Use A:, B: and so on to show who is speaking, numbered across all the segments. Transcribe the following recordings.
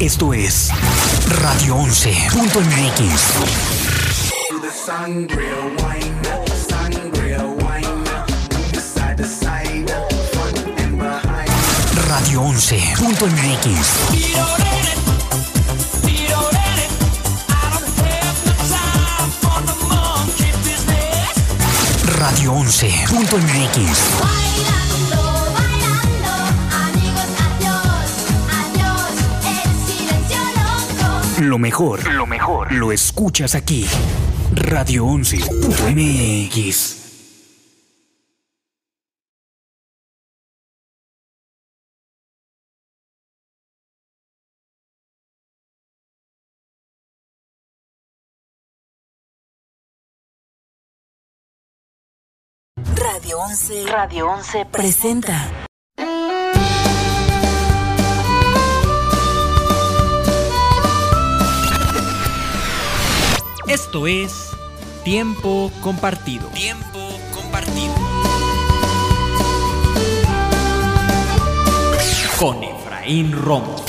A: Esto es Radio 11.mx. Radio 11.mx.
B: radio11.mx.
A: Lo mejor, lo mejor, lo escuchas aquí. Radio 11.mx.
C: Radio 11. Radio 11 presenta.
D: Esto es Tiempo Compartido. Tiempo Compartido. Con Efraín Romo.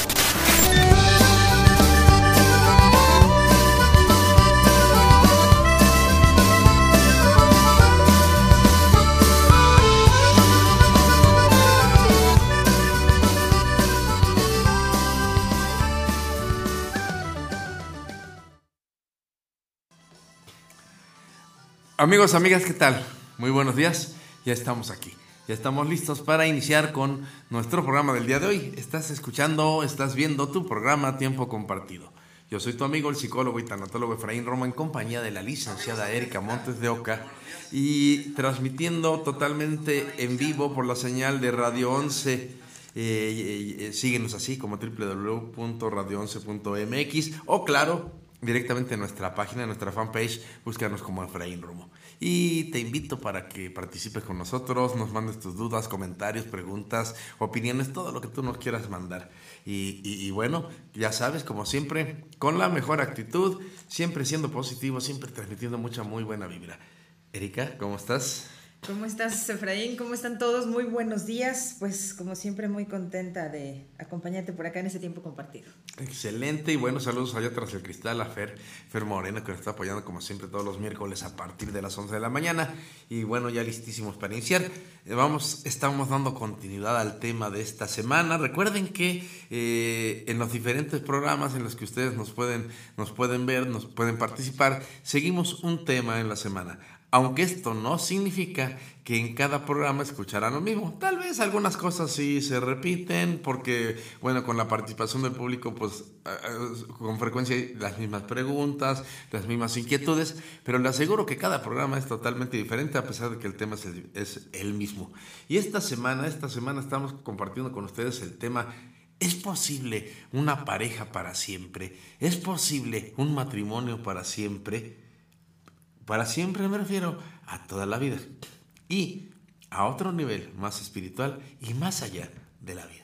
E: Amigos, amigas, ¿qué tal? Muy buenos días. Ya estamos aquí. Ya estamos listos para iniciar con nuestro programa del día de hoy. Estás escuchando, estás viendo tu programa Tiempo Compartido. Yo soy tu amigo, el psicólogo y tanatólogo Efraín Roma, en compañía de la licenciada Erika Montes de Oca y transmitiendo totalmente en vivo por la señal de Radio 11. Eh, eh, eh, síguenos así como www.radio11.mx o claro, directamente en nuestra página, en nuestra fanpage, búscanos como Efraín Romo. Y te invito para que participes con nosotros, nos mandes tus dudas, comentarios, preguntas, opiniones, todo lo que tú nos quieras mandar. Y, y- y bueno, ya sabes, como siempre, con la mejor actitud, siempre siendo positivo, siempre transmitiendo mucha muy buena vibra. Erika, ¿cómo estás?
F: ¿Cómo estás, Efraín? ¿Cómo están todos? Muy buenos días. Pues como siempre muy contenta de acompañarte por acá en este tiempo compartido.
E: Excelente y bueno, saludos allá tras el cristal a Fer, Fer Moreno que nos está apoyando como siempre todos los miércoles a partir de las 11 de la mañana y bueno, ya listísimos para iniciar. Eh, Vamos, estamos dando continuidad al tema de esta semana. Recuerden que eh, en los diferentes programas en los que ustedes nos pueden, nos pueden ver, nos pueden participar, seguimos un tema en la semana. Aunque esto no significa que en cada programa escucharán lo mismo. Tal vez algunas cosas sí se repiten porque, bueno, con la participación del público, pues eh, eh, con frecuencia hay las mismas preguntas, las mismas inquietudes, pero le aseguro que cada programa es totalmente diferente a pesar de que el tema es el, es el mismo. Y esta semana, esta semana estamos compartiendo con ustedes el tema ¿Es posible una pareja para siempre? ¿Es posible un matrimonio para siempre? Para siempre me refiero a toda la vida. Y a otro nivel más espiritual y más allá de la vida.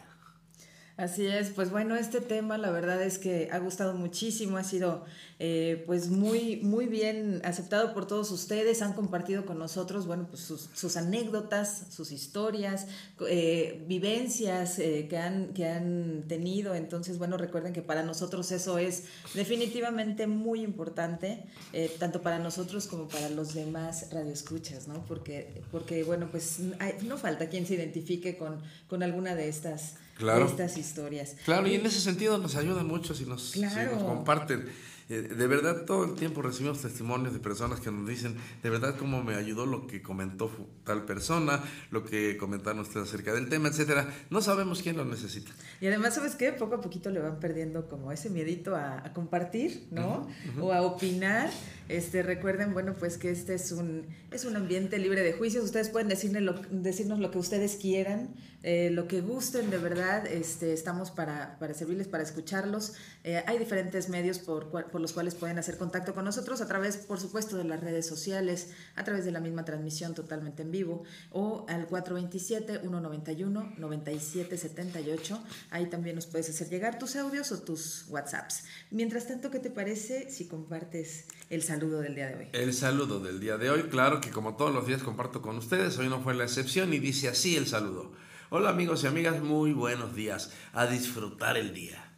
F: Así es, pues bueno, este tema la verdad es que ha gustado muchísimo, ha sido eh, pues muy, muy bien aceptado por todos ustedes, han compartido con nosotros, bueno, pues sus, sus anécdotas, sus historias, eh, vivencias eh, que, han, que han tenido, entonces bueno, recuerden que para nosotros eso es definitivamente muy importante, eh, tanto para nosotros como para los demás radioescuchas, ¿no? Porque, porque bueno, pues no falta quien se identifique con, con alguna de estas
E: Claro.
F: de estas historias.
E: Claro, y en ese sentido nos ayudan mucho si nos, si
F: Claro.
E: nos comparten. Eh, De verdad, todo el tiempo recibimos testimonios de personas que nos dicen, de verdad, cómo me ayudó lo que comentó tal persona, lo que comentaron ustedes acerca del tema, etcétera. No sabemos quién lo necesita.
F: Y además, ¿sabes qué? Poco a poquito le van perdiendo como ese miedito a, a compartir, ¿no? O a opinar. Este, recuerden, bueno, pues que este es un, es un ambiente libre de juicios. Ustedes pueden decirle decirnos lo que ustedes quieran, eh, lo que gusten, de verdad. Este, estamos para, para servirles, para escucharlos. Eh, hay diferentes medios por, por los cuales pueden hacer contacto con nosotros, a través, por supuesto, de las redes sociales, a través de la misma transmisión totalmente en vivo, o al 427-191-9778. Ahí también nos puedes hacer llegar tus audios o tus WhatsApps. Mientras tanto, ¿qué te parece si compartes el saludo del día de hoy?
E: El saludo del día de hoy, claro que como todos los días comparto con ustedes, hoy no fue la excepción y dice así el saludo. Hola amigos y amigas, muy buenos días, a disfrutar el día.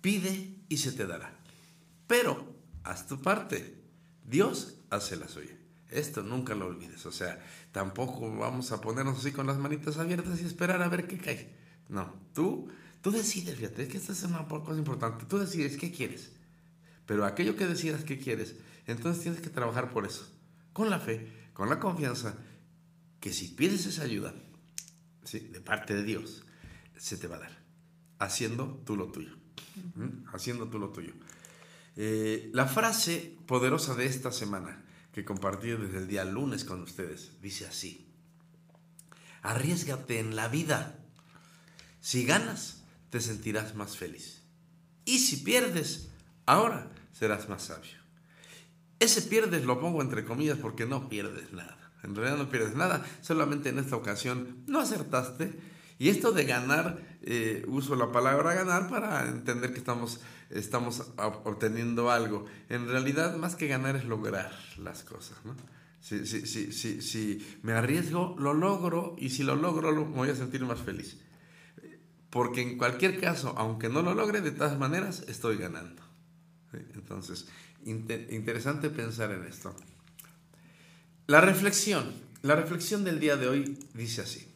E: Pide y se te dará. Pero haz tu parte. Dios hace la suya. Esto nunca lo olvides. O sea, tampoco vamos a ponernos así con las manitas abiertas y esperar a ver qué cae. No, tú, tú decides, fíjate, es que esta es una cosa importante. Tú decides qué quieres. Pero aquello que decidas que quieres, entonces tienes que trabajar por eso. Con la fe, con la confianza, que si pides esa ayuda, ¿sí? de parte de Dios, se te va a dar. Haciendo tú lo tuyo. Haciendo tú lo tuyo. Eh, la frase poderosa de esta semana que compartí desde el día lunes con ustedes dice así. Arriesgate en la vida. Si ganas, te sentirás más feliz. Y si pierdes, ahora serás más sabio. Ese pierdes lo pongo entre comillas porque no pierdes nada. En realidad no pierdes nada, solamente en esta ocasión no acertaste. Y esto de ganar, eh, uso la palabra ganar para entender que estamos, estamos ob- obteniendo algo. En realidad, más que ganar es lograr las cosas. ¿no? Si, si, si, si, me arriesgo, lo logro y si lo logro, lo- me voy a sentir más feliz. Porque en cualquier caso, aunque no lo logre, de todas maneras estoy ganando. Entonces, inte- interesante pensar en esto. La reflexión, la reflexión del día de hoy dice así.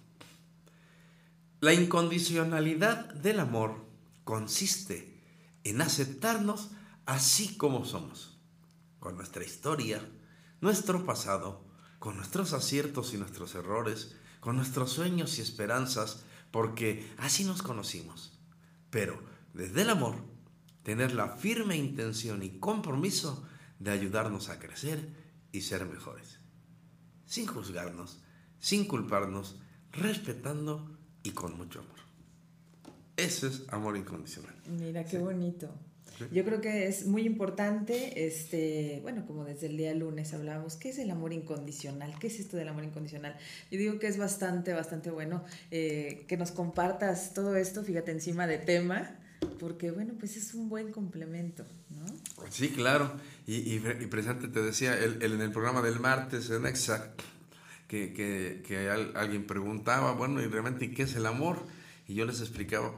E: La incondicionalidad del amor consiste en aceptarnos así como somos, con nuestra historia, nuestro pasado, con nuestros aciertos y nuestros errores, con nuestros sueños y esperanzas, porque así nos conocimos. Pero desde el amor, tener la firme intención y compromiso de ayudarnos a crecer y ser mejores, sin juzgarnos, sin culparnos, respetando y con mucho amor. Ese es amor incondicional.
F: Mira, qué bonito. Yo creo que es muy importante, este, bueno, como desde el día lunes hablábamos, ¿qué es el amor incondicional? ¿Qué es esto del amor incondicional? Yo digo que es bastante, bastante bueno eh, que nos compartas todo esto, fíjate, encima de tema, porque, bueno, pues es un buen complemento, ¿no?
E: Sí, claro. Y, y, y presente te decía, el, el- en el programa del martes en Exa, que, que, que al- alguien preguntaba, bueno, ¿y realmente qué es el amor? Y yo les explicaba,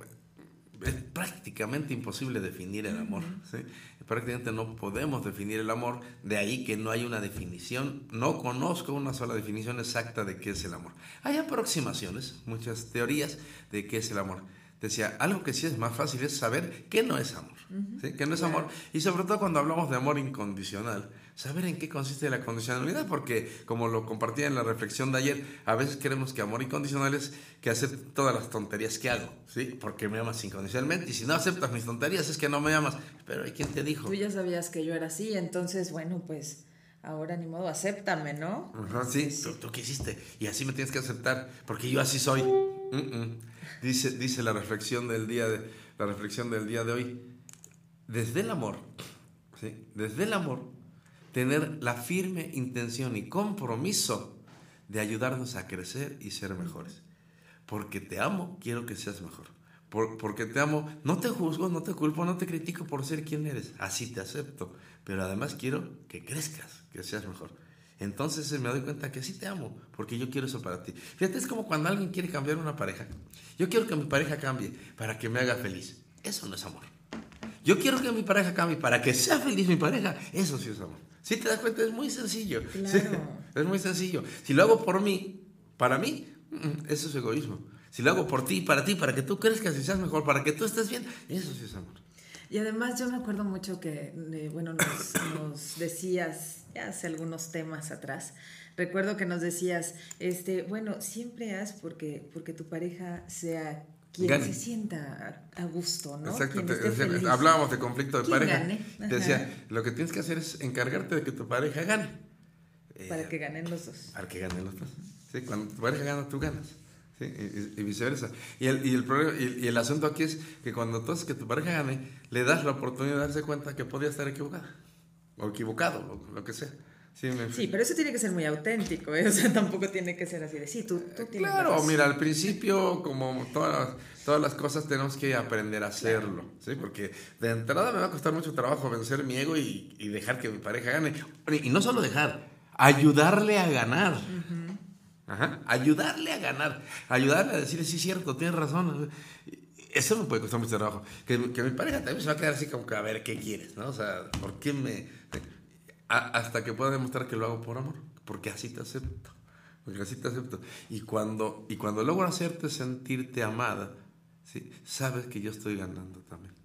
E: es prácticamente imposible definir el amor. ¿sí? Prácticamente no podemos definir el amor, de ahí que no hay una definición, no conozco una sola definición exacta de qué es el amor. Hay aproximaciones, muchas teorías de qué es el amor. Decía, algo que sí es más fácil es saber qué no es amor. ¿sí? Que no es amor. Y sobre todo cuando hablamos de amor incondicional, saber en qué consiste la condicionalidad, porque como lo compartía en la reflexión de ayer, a veces creemos que amor incondicional es que hacer todas las tonterías que hago, ¿sí? Porque me amas incondicionalmente y si no aceptas mis tonterías es que no me amas. Pero ¿y quién te dijo?
F: Tú ya sabías que yo era así, entonces, bueno, pues ahora ni modo, acéptame, ¿no?
E: Ajá, sí, tú, tú qué hiciste y así me tienes que aceptar porque yo así soy. Mm, mm. Dice, dice la reflexión del día de la reflexión del día de hoy. Desde el amor, ¿sí? desde el amor, tener la firme intención y compromiso de ayudarnos a crecer y ser mejores. Porque te amo, quiero que seas mejor. Por- porque te amo, no te juzgo, no te culpo, no te critico por ser quien eres. Así te acepto. Pero además quiero que crezcas, que seas mejor. Entonces eh, me doy cuenta que sí te amo, porque yo quiero eso para ti. Fíjate, es como cuando alguien quiere cambiar una pareja. Yo quiero que mi pareja cambie para que me haga feliz. Eso no es amor. Yo quiero que mi pareja cambie para que sea feliz mi pareja. Eso sí es amor. Si te das cuenta, es muy sencillo. Sí,
F: Claro.
E: es muy sencillo. Si lo hago por mí, para mí, mm, eso es egoísmo. Si lo hago por ti, para ti, para que tú crezcas y seas mejor, para que tú estés bien, eso sí es amor.
F: Y además yo me acuerdo mucho que, eh, bueno, nos, nos decías ya hace algunos temas atrás. Recuerdo que nos decías, este, bueno, siempre haz porque, porque tu pareja sea quien
E: Gane.
F: se sienta a, gusto, ¿no?
E: Exacto, te decía- hablábamos de conflicto de pareja.
F: gane,
E: Te
F: ajá.
E: decía, lo que tienes que hacer es encargarte de que tu pareja gane. Eh,
F: Para que ganen los dos.
E: Para que ganen los dos. Sí, cuando tu pareja gana, tú ganas. Sí, y, y- viceversa. Y el, y, el problema, y el asunto aquí es que cuando tú haces que tu pareja gane, le das la oportunidad de darse cuenta que podía estar equivocada. O equivocado, lo, lo que sea. Sí, me-
F: Sí, pero eso tiene que ser muy auténtico, ¿eh? O sea, tampoco tiene que ser así de, sí, tú, tú tienes
E: Claro,
F: razón".
E: mira, al principio, como todas, todas las cosas, tenemos que aprender a hacerlo, ¿sí? Porque de entrada me va a costar mucho trabajo vencer mi ego y, y dejar que mi pareja gane. Y no solo dejar, ayudarle a ganar. Ajá, ayudarle a ganar, ayudarle a decir, sí, cierto, tienes razón. eso me puede costar mucho trabajo. Que, que mi pareja también se va a quedar así como que a ver qué quieres, ¿no? O sea, ¿por qué me...? Hasta que pueda demostrar que lo hago por amor, porque así te acepto, porque así te acepto. Y cuando, y cuando logro hacerte sentirte amada, ¿sí? sabes que yo estoy ganando también.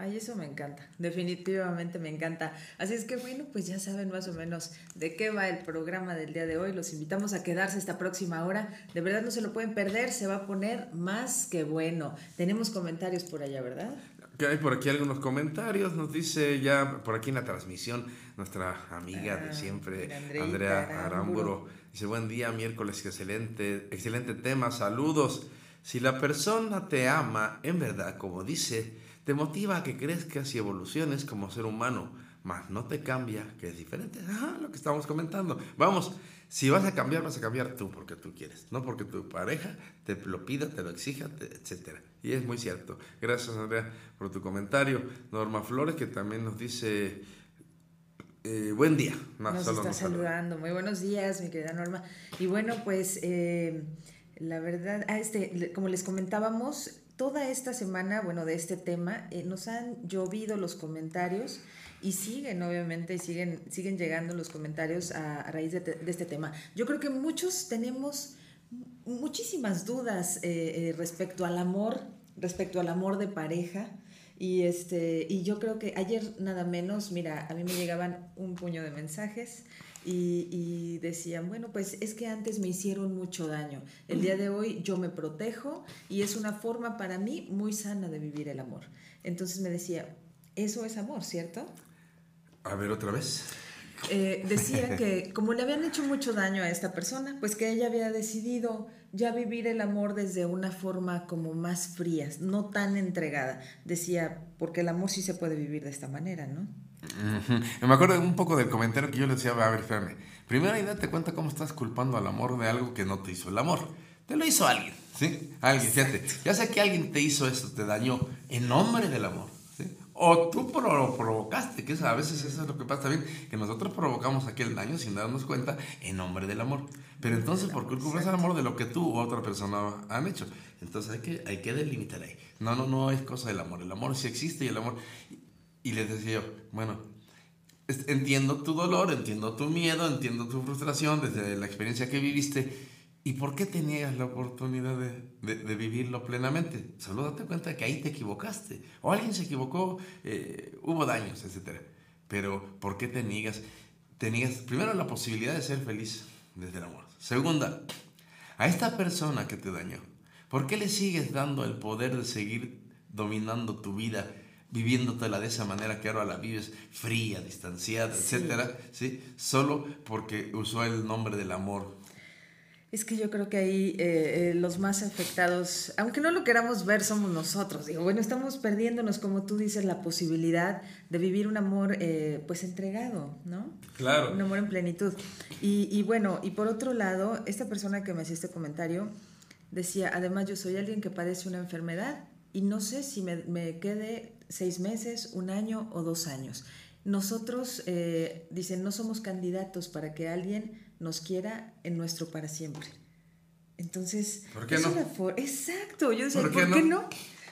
F: Ay, eso me encanta, definitivamente me encanta. Así es que bueno, pues ya saben más o menos de qué va el programa del día de hoy. Los invitamos a quedarse esta próxima hora. De verdad no se lo pueden perder, se va a poner más que bueno. Tenemos comentarios por allá, ¿verdad?
E: Que hay por aquí algunos comentarios, nos dice ya por aquí en la transmisión nuestra amiga de
F: Ah,
E: siempre,
F: Andreita
E: Andrea. Aramburo. Dice, buen día, miércoles, excelente, excelente tema, saludos. Si la persona te ama, en verdad, como dice, te motiva a que crezcas y evoluciones como ser humano, más no te cambia, que es diferente. Ajá, lo que estamos comentando. Vamos, si vas a cambiar, vas a cambiar tú porque tú quieres, no porque tu pareja te lo pida, te lo exija, etcétera. Y es muy cierto. Gracias, Andrea, por tu comentario. Norma Flores, que también nos dice, eh, buen día. No,
F: nos
E: solo
F: está
E: nos
F: saludando. Muy buenos días, mi querida Norma. Y bueno, pues eh, la verdad, ah, este, como les comentábamos, toda esta semana, bueno, de este tema, eh, nos han llovido los comentarios y siguen, obviamente, siguen, siguen llegando los comentarios a, raíz de este tema. Yo creo que muchos tenemos muchísimas dudas eh, eh, respecto al amor, respecto al amor de pareja. Y, este, y yo creo que ayer nada menos, mira, a mí me llegaban un puño de mensajes y, y decían, bueno, pues es que antes me hicieron mucho daño. El día de hoy yo me protejo y es una forma para mí muy sana de vivir el amor. Entonces me decía, eso es amor, ¿cierto?
E: A ver, otra vez.
F: Eh, decía que como le habían hecho mucho daño a esta persona, pues que ella había decidido ya vivir el amor desde una forma como más fría, no tan entregada. Decía, porque el amor sí se puede vivir de esta manera, ¿no?
E: Me acuerdo un poco del comentario que yo le decía, a ver, espérame. Primero ahí date cuenta cómo estás culpando al amor de algo que no te hizo el amor. Te lo hizo alguien, ¿sí? Alguien, fíjate. Ya sé que alguien te hizo esto, te dañó en nombre del amor. O tú lo provocaste, que a veces eso es lo que pasa también, que nosotros provocamos aquel daño sin darnos cuenta en nombre del amor. Pero entonces, ¿por qué culpas al amor de lo que tú u otra persona han hecho? Entonces hay que, hay que delimitar ahí. No, no, no es cosa del amor. El amor sí existe y el amor... Y les decía yo, bueno, entiendo tu dolor, entiendo tu miedo, entiendo tu frustración desde la experiencia que viviste. ¿Y por qué te niegas la oportunidad de, de- de vivirlo plenamente? Solo date cuenta que ahí te equivocaste. O alguien se equivocó, eh, hubo daños, etc. Pero ¿por qué te niegas? Te niegas, primero, la posibilidad de ser feliz desde el amor. Segunda, a esta persona que te dañó, ¿por qué le sigues dando el poder de seguir dominando tu vida, viviéndotela de esa manera que ahora la vives fría, distanciada, etcétera? ¿Sí? Solo porque usó el nombre del amor.
F: Es que yo creo que ahí eh, eh, los más afectados, aunque no lo queramos ver, somos nosotros. Digo, bueno, estamos perdiéndonos, como tú dices, la posibilidad de vivir un amor eh, pues entregado, ¿no?
E: Claro.
F: Un amor en plenitud. Y, y bueno, y por otro lado, esta persona que me hacía este comentario decía, además yo soy alguien que padece una enfermedad y no sé si me, me quede seis meses, un año o dos años. Nosotros, dicen, no somos candidatos para que alguien nos quiera en nuestro para siempre. Entonces,
E: ¿Por qué no?
F: Exacto, yo decía,
E: ¿Por
F: ¿por
E: qué
F: qué,
E: no?
F: no?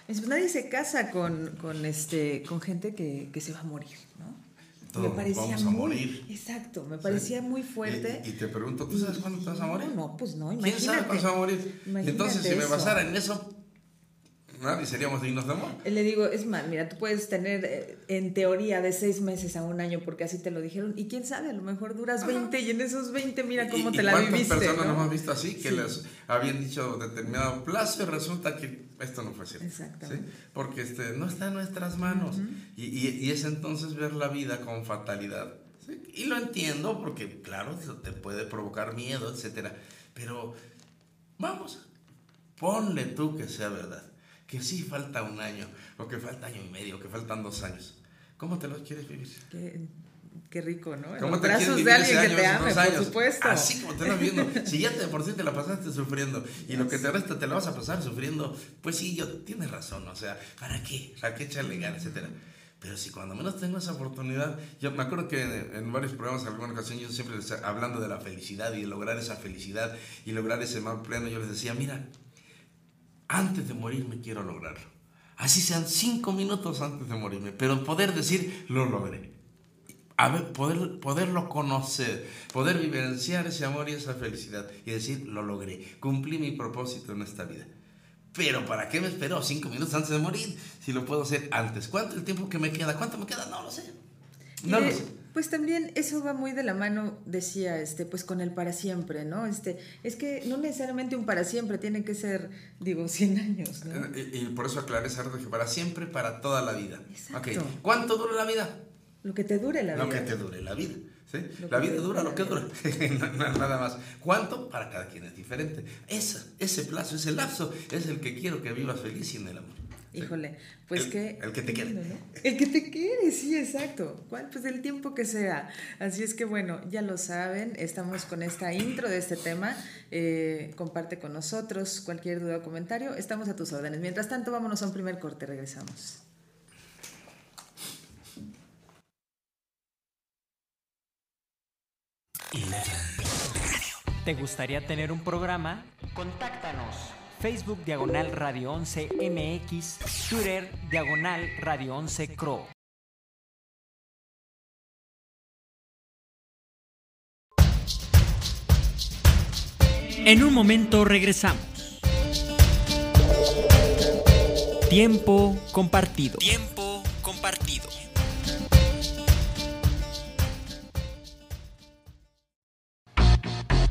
F: Pues nadie se casa con, con, este, con gente que, que se va a morir, ¿no?
E: Todos nos vamos a
F: muy,
E: morir.
F: Exacto, me parecía muy fuerte.
E: Y, y te pregunto, ¿tú sabes cuándo te vas a morir?
F: No, pues no,
E: ¿Quién
F: imagínate.
E: sabe cuándo se va a morir? Entonces, si me basara en eso, nadie seríamos dignos de amor.
F: Le digo, es más, mira, tú puedes tener eh, en teoría de seis meses a un año porque así te lo dijeron. Y quién sabe, a lo mejor duras 20 y en esos 20 mira cómo
E: ¿Y-
F: te
E: y
F: la
E: cuántas
F: viviste.
E: personas
F: ¿no?
E: nos hemos visto así que
F: Sí.
E: les habían dicho determinado plazo y resulta que esto no fue cierto?
F: Exactamente.
E: ¿sí? Porque este, no está en nuestras manos. y, y- y es entonces ver la vida con fatalidad. ¿sí? Y lo entiendo porque, claro, te puede provocar miedo, etcétera. Pero vamos, ponle tú que sea verdad. Que sí falta un año, o que falta año y medio, o que faltan dos años. ¿Cómo te los quieres vivir?
F: Qué, qué rico, ¿no? En
E: ¿Cómo
F: los
E: te quieres
F: brazos
E: vivir
F: de alguien
E: ese
F: que
E: año,
F: te ame, por supuesto.
E: Así como te estás viendo. Si ya te, por sí te la pasaste sufriendo y lo que te resta te la vas a pasar sufriendo, pues sí, yo tienes razón. O sea, ¿para qué? ¿Para qué echarle ganas, etcétera? Pero si cuando menos tengo esa oportunidad, yo me acuerdo que en, en varios programas, en alguna ocasión, yo siempre les- hablando de la felicidad y de lograr esa felicidad y lograr ese mal pleno, yo les decía, mira, antes de morirme quiero lograrlo. Así sean cinco minutos antes de morirme, pero poder decir, lo logré. A ver, poder, poderlo conocer, poder vivenciar ese amor y esa felicidad y decir, lo logré, cumplí mi propósito en esta vida. Pero ¿para qué me espero cinco minutos antes de morir si lo puedo hacer antes? ¿Cuánto el tiempo que me queda? ¿Cuánto me queda? No lo sé. No lo sé.
F: Pues también eso va muy de la mano, decía, este, pues con el para siempre, ¿no? Este, es que no necesariamente un para siempre, tiene que ser, digo, 100 años, ¿no?
E: Y, y por eso aclaré esa que para siempre, para toda la vida.
F: Exacto.
E: ¿Cuánto dura la vida?
F: Lo que te dure la vida.
E: Lo que te dure la vida. La vida dura lo que dura. Nada más. ¿Cuánto? Para cada quien es diferente. Esa, ese plazo, ese lapso es el que quiero que vivas feliz y en el amor.
F: Híjole, pues
E: El-
F: que...
E: el que te quede.
F: ¿no? El que te quede, sí, exacto. ¿Cuál? Pues el tiempo que sea. Así es que bueno, ya lo saben, estamos con esta intro de este tema. Eh, comparte con nosotros cualquier duda o comentario. Estamos a tus órdenes. Mientras tanto, vámonos a un primer corte, regresamos.
D: ¿Te gustaría tener un programa? Contáctanos. Facebook Diagonal Radio 11 MX, Twitter Diagonal Radio 11 Cro. En un momento regresamos. Tiempo compartido. Tiempo compartido.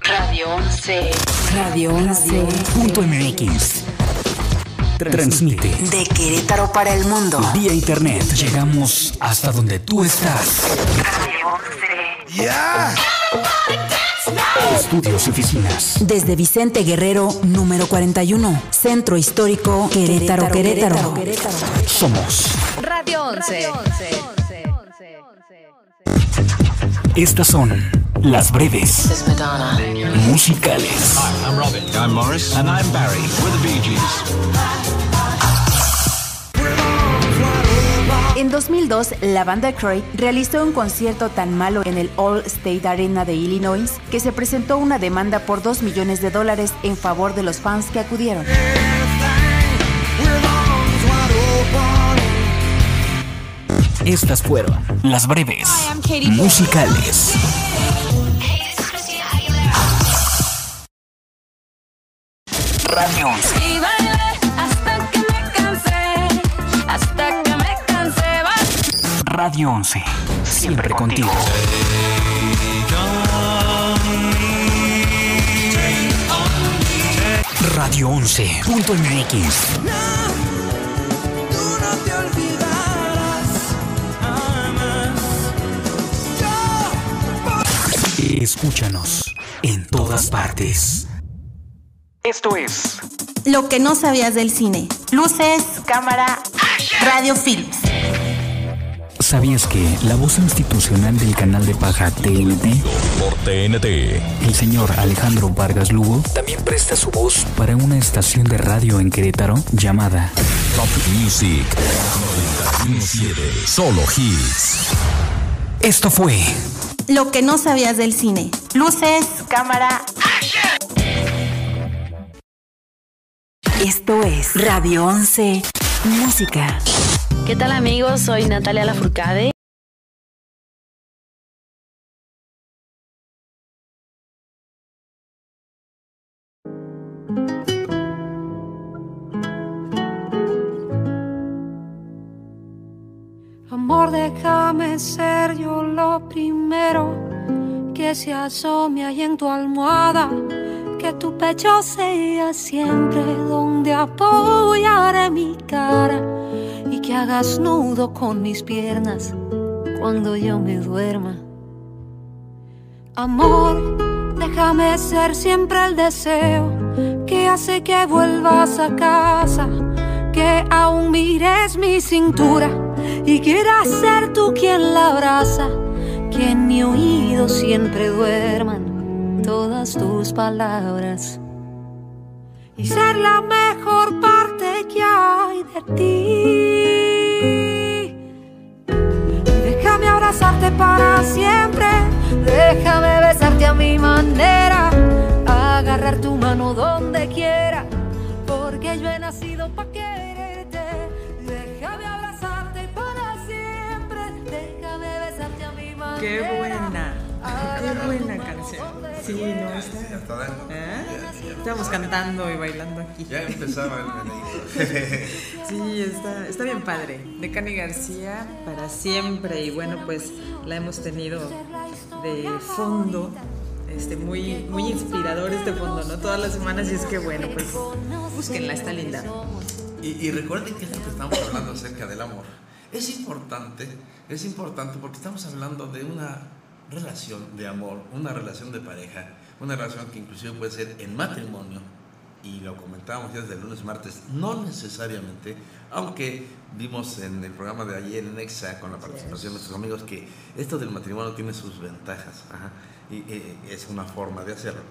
C: Radio 11. Radio 11.
A: Punto MX. Transmite
C: De Querétaro para el mundo.
A: vía internet. Llegamos hasta donde tú estás.
C: Radio 11.
A: Estudios y oficinas.
C: Desde Vicente Guerrero, número 41. Centro Histórico Querétaro, Querétaro.
A: Somos.
G: Radio 11.
A: Estas son las breves musicales.
H: I'm Robin. I'm Morris. And I'm Barry. We're the Bee Gees.
I: En 2002, la banda Croy realizó un concierto tan malo en el All State Arena de Illinois que se presentó una demanda por 2 millones de dólares en favor de los fans que acudieron.
A: Estas fueron las breves musicales. Radio 11.
B: Y bailé hasta que me cansé, hasta que me cansé.
A: Radio 11. Siempre contigo. Radio 11. Punto MX. Escúchanos en todas partes. Esto es
I: Lo que no sabías del cine. Luces, cámara, radio films.
A: ¿Sabías que la voz institucional del canal de paja TNT,
H: Por TNT.
A: el señor Alejandro Vargas Lugo, también presta su voz para una estación de radio en Querétaro llamada
H: Top Music. 917. Solo hits.
A: Esto fue
I: Lo que no sabías del cine. Luces, cámara.
C: Esto es Radio 11. Música.
G: ¿Qué tal amigos? Soy Natalia Lafourcade.
B: Amor, déjame ser yo lo primero que se asome ahí en tu almohada. Que tu pecho sea siempre donde apoyaré mi cara. Y que hagas nudo con mis piernas cuando yo me duerma. Amor, déjame ser siempre el deseo que hace que vuelvas a casa. Que aún mires mi cintura y quieras ser tú quien la abraza. Que en mi oído siempre duerman todas tus palabras. Y ser la mejor parte que hay de ti. Déjame abrazarte para siempre. Déjame besarte a mi manera. Agarrar tu mano donde quiera. Porque yo he nacido. nacido para quererte. Déjame abrazarte para siempre. Déjame besarte a mi manera.
F: Qué buena. Qué buena canción. Sí, no está. ¿Eh? Estamos cantando y bailando aquí.
E: Ya empezaba el.
F: Sí, está, está bien padre. De Cani García para siempre. Y bueno, pues la hemos tenido de fondo. Este, muy, muy inspirador este fondo, ¿no? Todas las semanas y es que bueno, pues búsquenla, está linda.
E: Y, y recuerden que esto que estamos hablando acerca del amor es importante, es importante porque estamos hablando de una relación de amor, una relación de pareja, una relación que inclusive puede ser en matrimonio, y lo comentábamos ya desde el lunes, martes, no necesariamente, aunque vimos en el programa de ayer en Exa con la participación de nuestros amigos que esto del matrimonio tiene sus ventajas, ajá, y, eh, es una forma de hacerlo.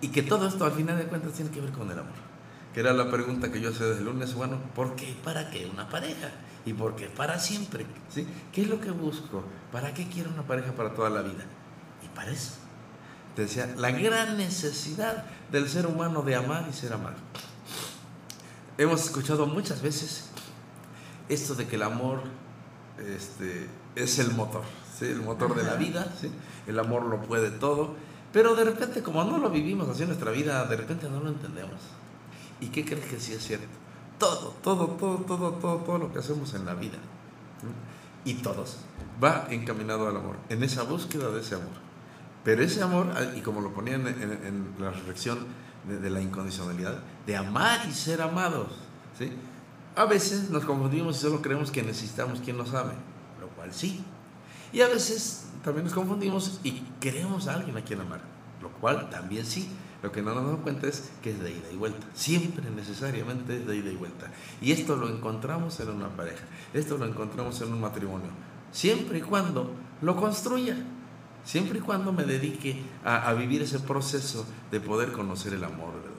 E: Y, y que todo esto al final de cuentas tiene que ver con el amor. Que era la pregunta que yo hacía desde el lunes, bueno, ¿por qué? ¿Para qué una pareja? ¿Y por qué? Para siempre. ¿sí? ¿Qué es lo que busco? ¿Para qué quiero una pareja para toda la vida? Y para eso. Te decía, la gran necesidad del ser humano de amar y ser amado. Hemos escuchado muchas veces esto de que el amor este, es el motor, ¿sí? el motor de la vida, ¿sí? el amor lo puede todo, pero de repente como no lo vivimos así en nuestra vida, de repente no lo entendemos. ¿Y qué crees que sí es cierto? Todo, todo, todo, todo, todo, todo lo que hacemos en la vida, y todos, va encaminado al amor, en esa búsqueda de ese amor. Pero ese amor, y como lo ponía en, la reflexión de, de la incondicionalidad, de amar y ser amados, ¿sí? A veces nos confundimos y solo creemos que necesitamos quien nos ame, lo cual sí. Y a veces también nos confundimos y queremos a alguien a quien amar, lo cual también sí. Lo que no nos damos cuenta es que es de ida y vuelta. Siempre necesariamente es de ida y vuelta. Y esto lo encontramos en una pareja. Esto lo encontramos en un matrimonio. Siempre y cuando lo construya. Siempre y cuando me dedique a, vivir ese proceso de poder conocer el amor verdadero.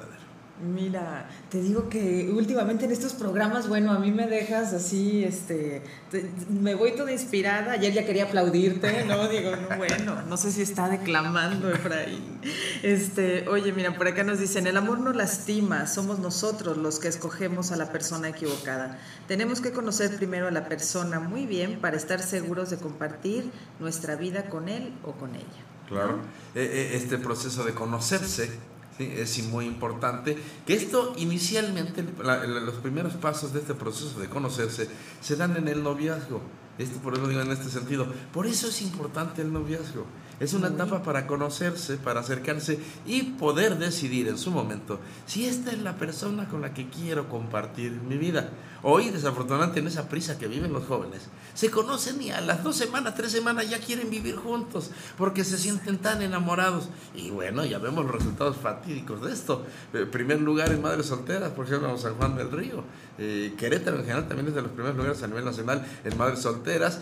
F: Mira, te digo que últimamente en estos programas, bueno, a mí me dejas así, este, te- me voy toda inspirada. Ayer ya quería aplaudirte, ¿no? Digo, no, bueno, no sé si está declamando Efraín. Este, oye, mira, por acá nos dicen, el amor no lastima, somos nosotros los que escogemos a la persona equivocada. Tenemos que conocer primero a la persona muy bien para estar seguros de compartir nuestra vida con él o con ella.
E: Claro. Eh, eh, Este proceso de conocerse ¿sí? es muy importante. Que esto inicialmente, la- los primeros pasos de este proceso de conocerse se dan en el noviazgo. Esto por eso digo en este sentido. Por eso es importante el noviazgo. Es una etapa para conocerse, para acercarse y poder decidir en su momento si esta es la persona con la que quiero compartir mi vida. Hoy, desafortunadamente, en esa prisa que viven los jóvenes, se conocen y a las dos semanas, tres semanas ya quieren vivir juntos porque se sienten tan enamorados. Y bueno, ya vemos los resultados fatídicos de esto. Eh, primer lugar en Madres Solteras, por ejemplo, San Juan del Río. Eh, Querétaro en general también es de los primeros lugares a nivel nacional en Madres Solteras.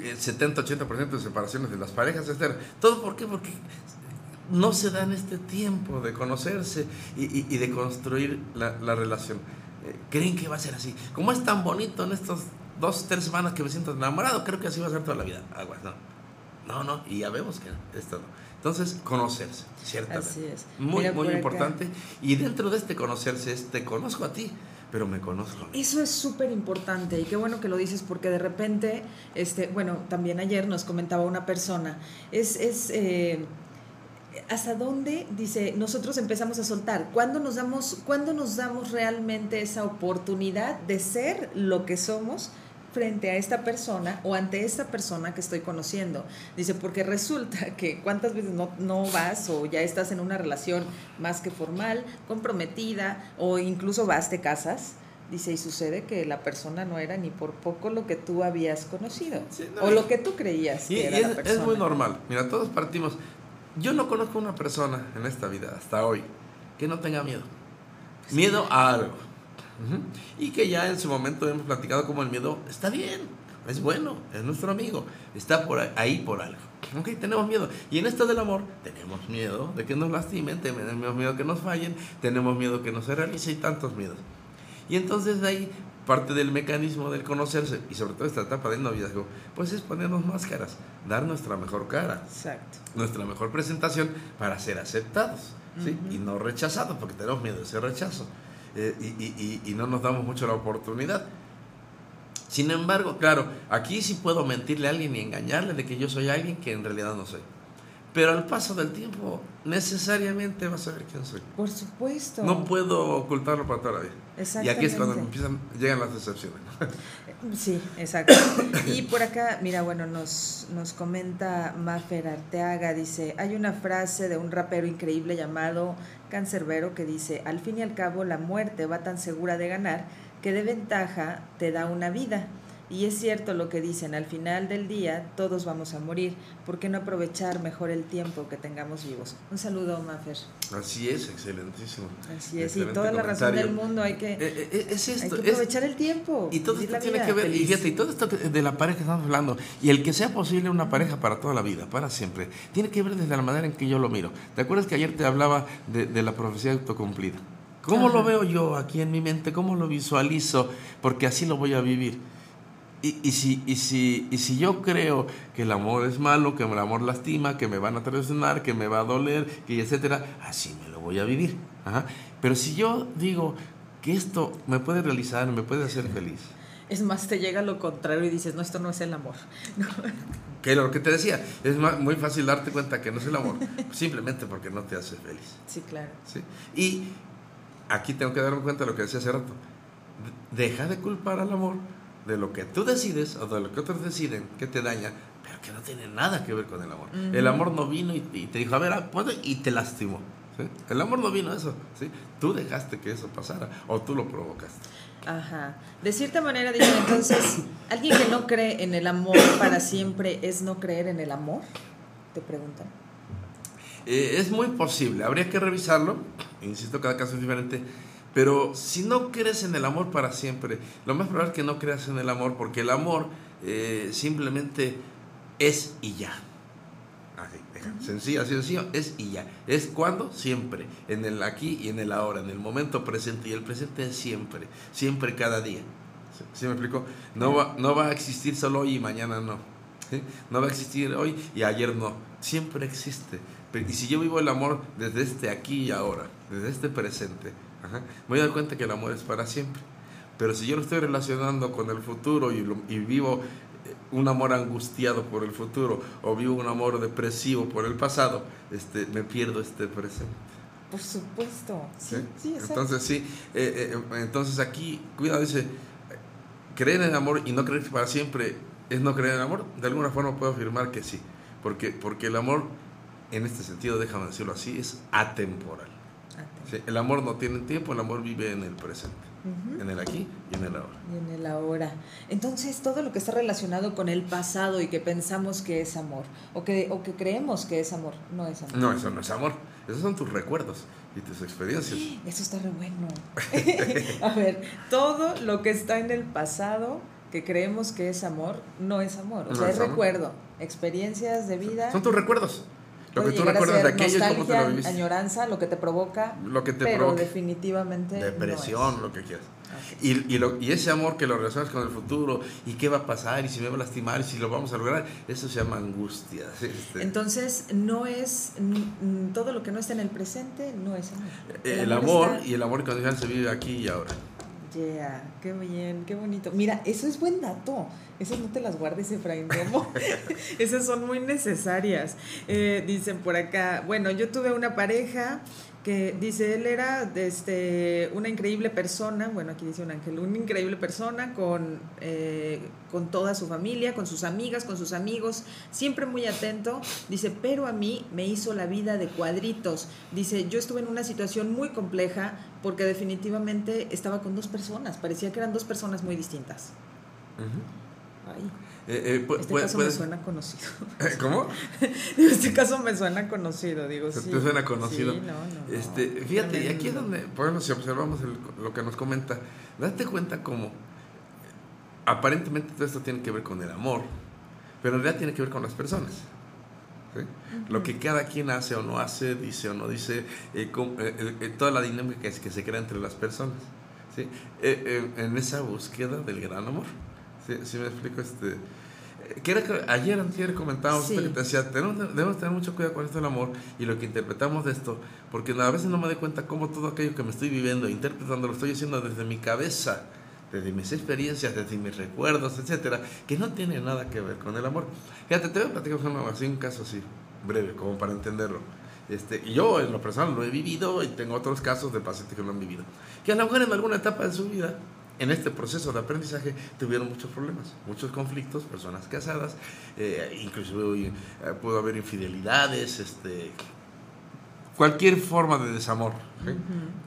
E: Eh, 70-80% de separaciones de las parejas, etcétera. ¿Todo por qué? Porque no se dan este tiempo de conocerse y, y- y de construir la, la relación. Eh, creen que va a ser así. Como es tan bonito en estos dos, tres semanas que me siento enamorado, creo que así va a ser toda la vida. Aguas, no. No, no, y ya vemos que esto no. Entonces, conocerse, ciertamente.
F: Así es.
E: Muy,
F: Mira,
E: muy
F: acá.
E: importante. Y dentro de este conocerse es, te conozco a ti, pero me conozco.
F: Eso es súper importante y qué bueno que lo dices porque de repente, este, bueno, también ayer nos comentaba una persona, es, es eh, hasta dónde, dice, nosotros empezamos a soltar, ¿cuándo nos, damos, ¿cuándo nos damos realmente esa oportunidad de ser lo que somos? Frente a esta persona o ante esta persona que estoy conociendo. Dice, porque resulta que cuántas veces no, no vas o ya estás en una relación más que formal, comprometida o incluso vas, te casas. Dice, y sucede que la persona no era ni por poco lo que tú habías conocido
E: no,
F: o lo que tú creías
E: Y,
F: que
E: y
F: era
E: es,
F: la
E: es
F: persona.
E: muy normal. Mira, todos partimos. Yo no conozco una persona en esta vida, hasta hoy, que no tenga miedo. Miedo a algo. Y que ya en su momento hemos platicado como el miedo está bien, es bueno, es nuestro amigo, está por ahí, por algo. Ok, tenemos miedo. Y en esto del amor, tenemos miedo de que nos lastimen, tenemos miedo que nos fallen, tenemos miedo que no se realice y tantos miedos. Y entonces de ahí parte del mecanismo del conocerse y sobre todo esta etapa del noviazgo, pues es ponernos máscaras, dar nuestra mejor cara,
F: Exacto.
E: nuestra mejor presentación para ser aceptados ¿sí? y no rechazados, porque tenemos miedo de ese rechazo. Eh, y, y- y- no nos damos mucho la oportunidad. Sin embargo, claro, aquí sí puedo mentirle a alguien y engañarle de que yo soy alguien que en realidad no soy. Pero al paso del tiempo, necesariamente vas a saber quién soy.
F: Por supuesto.
E: No puedo ocultarlo para toda la vida. Y aquí es cuando
F: Exactamente.
E: empiezan, llegan las decepciones.
F: Sí, exacto. Y por acá, mira, bueno, nos, nos comenta Mafer Arteaga, dice, hay una frase de un rapero increíble llamado Cancerbero que dice, al fin y al cabo la muerte va tan segura de ganar que de ventaja te da una vida. Y es cierto lo que dicen, al final del día todos vamos a morir, ¿por qué no aprovechar mejor el tiempo que tengamos vivos? Un saludo, Mafer.
E: Así es, excelentísimo.
F: Así es, y
E: Excelente
F: toda la razón del mundo, hay que,
E: Eh, eh, es
F: hay
E: esto,
F: que
E: es-
F: aprovechar el tiempo.
E: Y todo esto tiene
F: vida
E: que ver, y fíjate, y todo esto que- de la pareja que estamos hablando, y el que sea posible una pareja para toda la vida, para siempre, tiene que ver desde la manera en que yo lo miro. ¿Te acuerdas que ayer te hablaba de, de la profecía autocumplida? ¿Cómo lo
F: Ajá.
E: veo yo aquí en mi mente? ¿Cómo lo visualizo? Porque así lo voy a vivir. Y, y si, y, si, y si yo creo que el amor es malo, que el amor lastima, que me van a traicionar, que me va a doler, que etcétera, así me lo voy a vivir. Ajá. Pero si yo digo que esto me puede realizar, me puede hacer feliz,
F: Es más, te llega lo contrario y dices, no, esto no es el amor.
E: que lo que te decía, es ma- muy fácil darte cuenta que no es el amor, simplemente porque no te hace feliz.
F: Sí, claro.
E: ¿sí? Y aquí tengo que darme cuenta de lo que decía hace rato. Deja de culpar al amor de lo que tú decides o de lo que otros deciden que te daña, pero que no tiene nada que ver con el amor. El amor no vino y, y te dijo, a ver, ah, puede, y te lastimó. ¿sí? El amor no vino a eso. ¿sí? Tú dejaste que eso pasara o tú lo provocaste.
F: Ajá. De cierta manera, dicen entonces, ¿alguien que no cree en el amor para siempre es no creer en el amor? Te preguntan.
E: Eh, es muy posible, habría que revisarlo, insisto, cada caso es diferente, pero si no crees en el amor para siempre, lo más probable es que no creas en el amor, porque el amor eh, simplemente es y ya. Así, sencillo, así sencillo, es y ya. Es cuando, siempre, en el aquí y en el ahora, en el momento presente, y el presente es siempre, siempre cada día. ¿Sí, sí me explico? No va, no va a existir solo hoy y mañana no. ¿sí? No va a existir hoy y ayer no. Siempre existe. Y si yo vivo el amor desde este aquí y ahora, desde este presente, ajá, me voy a dar cuenta que el amor es para siempre. Pero si yo lo estoy relacionando con el futuro y, lo- y vivo eh, un amor angustiado por el futuro o vivo un amor depresivo por el pasado, este, me pierdo este presente.
F: Por supuesto. Sí,
E: ¿sí?
F: sí.
E: Entonces sí, eh, eh, entonces aquí, cuidado, dice, creer en el amor y no creer que para siempre es no creer en el amor, de alguna forma puedo afirmar que sí, porque, porque el amor, en este sentido, déjame decirlo así, es atemporal. Sí, el amor no tiene tiempo, el amor vive en el presente, en el aquí y en el ahora.
F: Y en el ahora. Entonces, todo lo que está relacionado con el pasado y que pensamos que es amor, o que, o que creemos que es amor, no es amor.
E: No, eso no es amor, esos son tus recuerdos y tus experiencias.
F: Eso está re bueno. A ver, todo lo que está en el pasado que creemos que es amor, no es amor. O
E: No
F: sea,
E: es
F: recuerdo, experiencias de vida.
E: Son tus recuerdos. Lo que tú recuerdas de aquello y cómo te lo viviste.
F: añoranza, lo que te provoca,
E: Lo que te
F: pero
E: provoque.
F: definitivamente
E: Depresión, lo que quieras. Y, y, lo- y ese amor que lo relacionas con el futuro, y qué va a pasar, y si me va a lastimar, y si lo vamos a lograr, eso se llama angustia. Este,
F: Entonces, no es todo lo que no está en el presente, no es amor.
E: el amor
F: está-
E: y el amor incondicional se vive aquí y ahora.
F: Yeah, qué bien, qué bonito. Mira, eso es buen dato. Esas no te las guardes, Efraín Romo. Esas son muy necesarias. Eh, dicen por acá, bueno, yo tuve una pareja que dice, él era este, una increíble persona, bueno, aquí dice un ángel, una increíble persona con, eh, con toda su familia, con sus amigas, con sus amigos, siempre muy atento. Dice, pero a mí me hizo la vida de cuadritos. Dice, yo estuve en una situación muy compleja porque definitivamente estaba con dos personas, parecía que eran dos personas muy distintas. Ay,
E: Eh, eh, pu-
F: este caso me suena conocido.
E: ¿Cómo?
F: este caso me suena conocido, digo, sí.
E: te suena conocido.
F: Sí, no, no, no.
E: Este, fíjate, y aquí es donde, por ejemplo, si observamos el- lo que nos comenta, date cuenta como aparentemente todo esto tiene que ver con el amor, pero en realidad tiene que ver con las personas. ¿sí? Lo que cada quien hace o no hace, dice o no dice, eh, con- eh, eh, eh, toda la dinámica que, que se crea entre las personas. ¿sí? Eh, eh, en esa búsqueda del gran amor. ¿Sí? ¿Sí me explico? Este, que era ayer antes comentábamos
F: Sí.
E: que te decía, tenemos, debemos tener mucho cuidado con esto del amor y lo que interpretamos de esto, porque a veces no me doy cuenta cómo todo aquello que me estoy viviendo, interpretando, lo estoy haciendo desde mi cabeza, desde mis experiencias, desde mis recuerdos, etcétera, que no tiene nada que ver con el amor. Fíjate, te voy a platicar así, un caso así, breve, como para entenderlo. Este, y yo en lo personal lo he vivido y tengo otros casos de pacientes que lo han vivido. Que a lo mejor en alguna etapa de su vida, en este proceso de aprendizaje, tuvieron muchos problemas, muchos conflictos, personas casadas, eh, inclusive eh, pudo haber infidelidades, este, cualquier forma de desamor, ¿sí?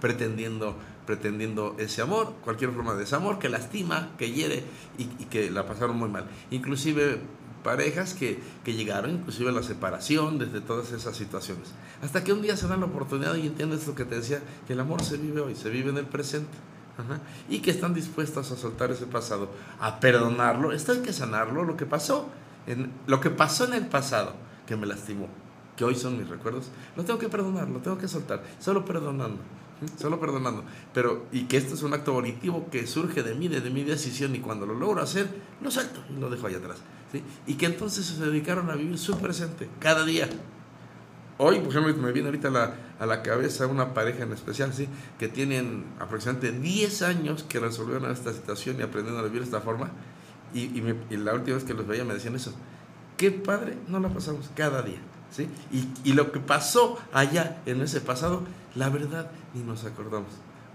E: pretendiendo, pretendiendo ese amor, cualquier forma de desamor que lastima, que hiere y, y que la pasaron muy mal. Inclusive parejas que, que llegaron inclusive a la separación desde todas esas situaciones. Hasta que un día se dan la oportunidad y entiendes lo que te decía, que el amor se vive hoy, se vive en el presente. Y que están dispuestos a soltar ese pasado, a perdonarlo. Esto hay que sanarlo, lo que pasó, en, lo que pasó en el pasado, que me lastimó, que hoy son mis recuerdos, lo tengo que perdonar, lo tengo que soltar, solo perdonando, solo perdonando. Pero, y que esto es un acto volitivo que surge de mí, de, mi decisión, y cuando lo logro hacer, lo suelto y lo dejo allá atrás. Y que entonces se dedicaron a vivir su presente, cada día. Hoy, por ejemplo, me viene ahorita a la, a la cabeza una pareja en especial, ¿sí? que tienen aproximadamente 10 años que resolvieron esta situación y aprendieron a vivir de esta forma. Y, y, la última vez que los veía me decían eso. Qué padre, no la pasamos cada día. ¿sí? Y, y lo que pasó allá en ese pasado, la verdad, ni nos acordamos.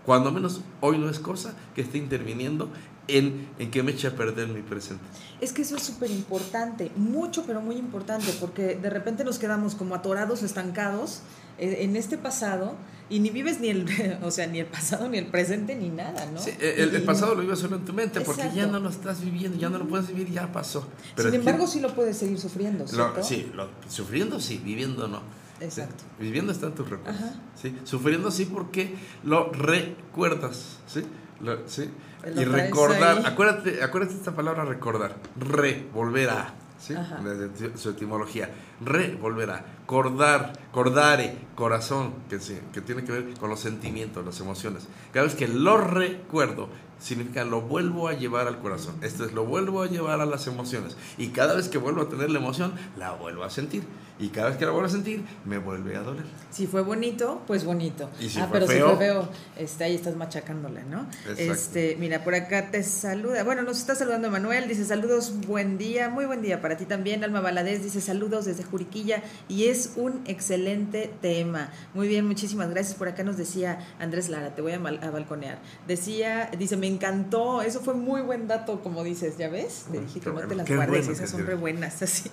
E: Cuando menos hoy no es cosa que esté interviniendo en, en que me eche a perder mi presente.
F: Es que eso es súper importante, mucho, pero muy importante, porque de repente nos quedamos como atorados, estancados eh, en este pasado y ni vives ni el, o sea, ni el pasado, ni el presente, ni nada, ¿no?
E: Sí, el, el pasado lo vives solo en tu mente porque ya no lo estás viviendo, ya no lo puedes vivir, ya pasó. Pero
F: Sin
E: es que-
F: embargo, sí lo puedes seguir sufriendo,
E: Lo- sí, lo- sufriendo sí, viviendo no.
F: Exacto.
E: Sí, Viviendo está en tus recuerdos. ¿sí? Sufriendo sí porque lo recuerdas. ¿sí? Lo- ¿sí? Y recordar,
F: ahí.
E: acuérdate, acuérdate esta palabra recordar. Re, volver a. ¿sí? Desde su etimología. Re, volver a. Cordar, cordare, corazón, que, sí, que tiene que ver con los sentimientos, las emociones. Cada vez que lo recuerdo, significa lo vuelvo a llevar al corazón. Esto es lo vuelvo a llevar a las emociones. Y cada vez que vuelvo a tener la emoción, la vuelvo a sentir. Y cada vez que la vuelvo a sentir, me vuelve a doler.
F: Si fue bonito, pues bonito.
E: Y si
F: ah,
E: fue
F: pero
E: feo.
F: si fue feo, este, ahí estás machacándola, ¿no?
E: Exacto.
F: Este, mira, por acá te saluda. Bueno, nos está saludando Manuel, dice saludos, buen día, muy buen día para ti también. Alma Valadez dice saludos desde Juriquilla y es un excelente tema. Muy bien, muchísimas gracias. Por acá nos decía Andrés Lara, te voy a, mal- a balconear. Decía, dice, me encantó, eso fue muy buen dato, como dices, ¿ya ves? Te dije
E: qué
F: que no te las guardes, esas son re buenas, así.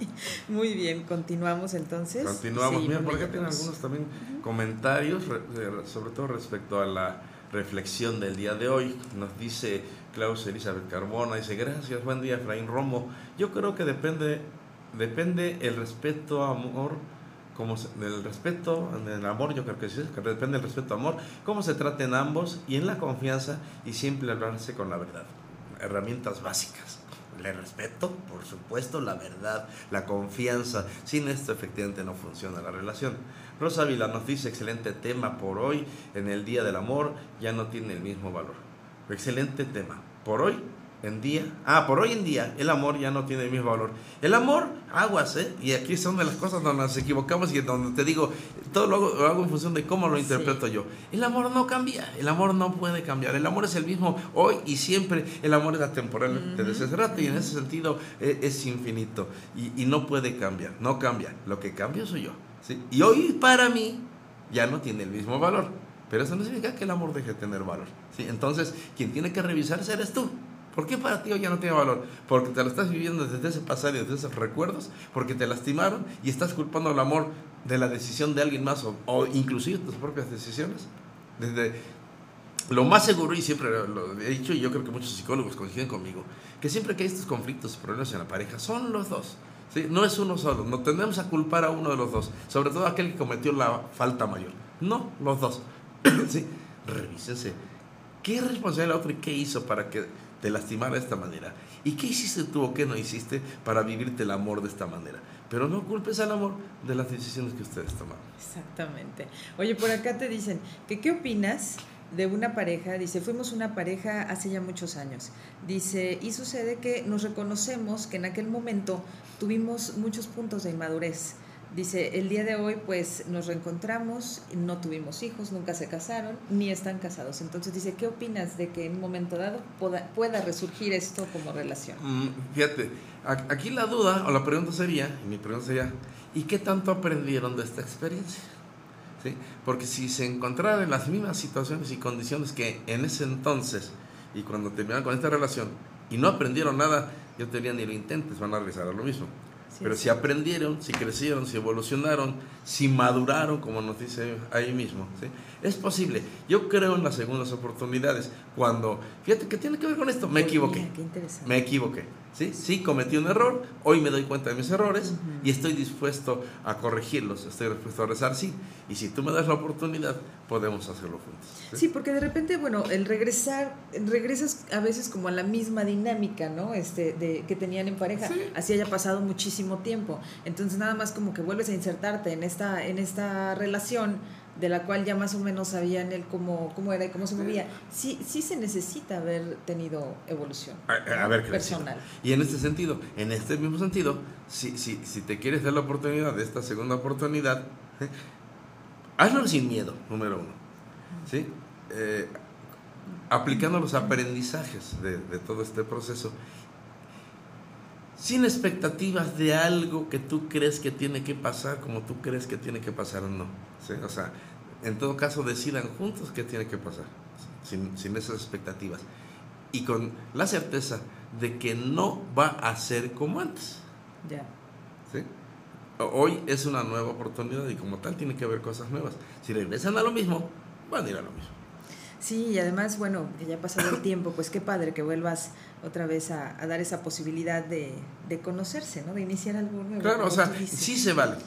F: Muy bien, continuamos entonces.
E: Continuamos.
F: Sí,
E: Mira, por acá tienen algunos también comentarios, sobre todo respecto a la reflexión del día de hoy. Nos dice Klaus Elizabeth Carbona, dice, gracias, buen día, Efraín Romo. Yo creo que depende, depende el respeto, amor, como del respeto, del amor, yo creo que sí, depende del respeto, amor, cómo se traten ambos y en la confianza y siempre hablarse con la verdad. Herramientas básicas. El respeto, por supuesto, la verdad, la confianza. Sin esto efectivamente no funciona la relación. Rosa Vila nos dice, excelente tema por hoy, en el Día del Amor, ya no tiene el mismo valor. Excelente tema. Por hoy en día, ah, por hoy en día, el amor ya no tiene el mismo valor. El amor, aguas, ¿eh? Y aquí son de las cosas donde nos equivocamos y donde te digo, todo lo hago, lo hago en función de cómo lo interpreto yo. El amor no cambia, el amor no puede cambiar. El amor es el mismo hoy y siempre. El amor es atemporal, te decía hace rato, y en ese sentido eh, es, infinito y, y no puede cambiar, no cambia. Lo que cambia soy yo. ¿sí? Y hoy para mí ya no tiene el mismo valor. Pero eso no significa que el amor deje de tener valor. ¿sí? Entonces, quien tiene que revisarse eres tú. ¿Por qué para ti hoy ya no tiene valor? Porque te lo estás viviendo desde ese pasado y desde esos recuerdos, porque te lastimaron y estás culpando al amor de la decisión de alguien más o, o inclusive tus propias decisiones. Desde lo más seguro, y siempre lo he dicho, y yo creo que muchos psicólogos coinciden conmigo, que siempre que hay estos conflictos problemas en la pareja, son los dos. ¿sí? No es uno solo, no tendemos a culpar a uno de los dos, sobre todo aquel que cometió la falta mayor. No, los dos. ¿sí? Revísense. ¿Qué es responsabilidad del otro y qué hizo para que te lastimara de esta manera? ¿Y qué hiciste tú o qué no hiciste para vivirte el amor de esta manera? Pero no culpes al amor de las decisiones que ustedes tomaron.
F: Exactamente. Oye, por acá te dicen que qué opinas de una pareja, dice, fuimos una pareja hace ya muchos años. Dice, y sucede que nos reconocemos que en aquel momento tuvimos muchos puntos de inmadurez. Dice, el día de hoy pues nos reencontramos, no tuvimos hijos, nunca se casaron, ni están casados. Entonces dice, ¿qué opinas de que en un momento dado pueda, resurgir esto como relación?
E: Mm, fíjate, aquí la duda o la pregunta sería, mi pregunta sería, ¿y qué tanto aprendieron de esta experiencia? ¿Sí? Porque si se encontraran en las mismas situaciones y condiciones que en ese entonces y cuando terminaron con esta relación y no aprendieron nada, yo te diría ni lo intentes, van a regresar a lo mismo. Pero si aprendieron, si crecieron, si evolucionaron, si maduraron, como nos dice ahí mismo, ¿sí? es posible. Yo creo en las segundas oportunidades. Cuando, fíjate, ¿qué tiene que ver con esto? Me equivoqué. Me equivoqué. ¿Sí? sí, cometí un error, hoy me doy cuenta de mis errores y estoy dispuesto a corregirlos, estoy dispuesto a rezar, sí. Y si tú me das la oportunidad, podemos hacerlo juntos.
F: Sí, porque de repente, bueno, el regresar, regresas a veces como a la misma dinámica, ¿no? Este, de, que tenían en pareja, así haya pasado muchísimo tiempo. Entonces nada más como que vuelves a insertarte en esta, en esta relación de la cual ya más o menos sabían él cómo, cómo era y cómo se movía. Sí, sí se necesita haber tenido evolución
E: a, ver, personal. Y en este sentido, en este mismo sentido, si, si, si te quieres dar la oportunidad de esta segunda oportunidad, ¿eh? hazlo sin miedo, número uno. ¿sí? Eh, aplicando los aprendizajes de, de todo este proceso sin expectativas de algo que tú crees que tiene que pasar como tú crees que tiene que pasar o no. O sea, en todo caso decidan juntos qué tiene que pasar, sin, sin, esas expectativas. Y con la certeza de que no va a ser como antes.
F: Ya.
E: ¿Sí? Hoy es una nueva oportunidad y como tal tiene que haber cosas nuevas. Si regresan a lo mismo, van a ir a lo mismo.
F: Sí, y además, bueno, que ya ha pasado el tiempo, pues qué padre que vuelvas otra vez a, dar esa posibilidad de, de, conocerse, ¿no? De iniciar algo nuevo.
E: Claro, o sea, sí se vale.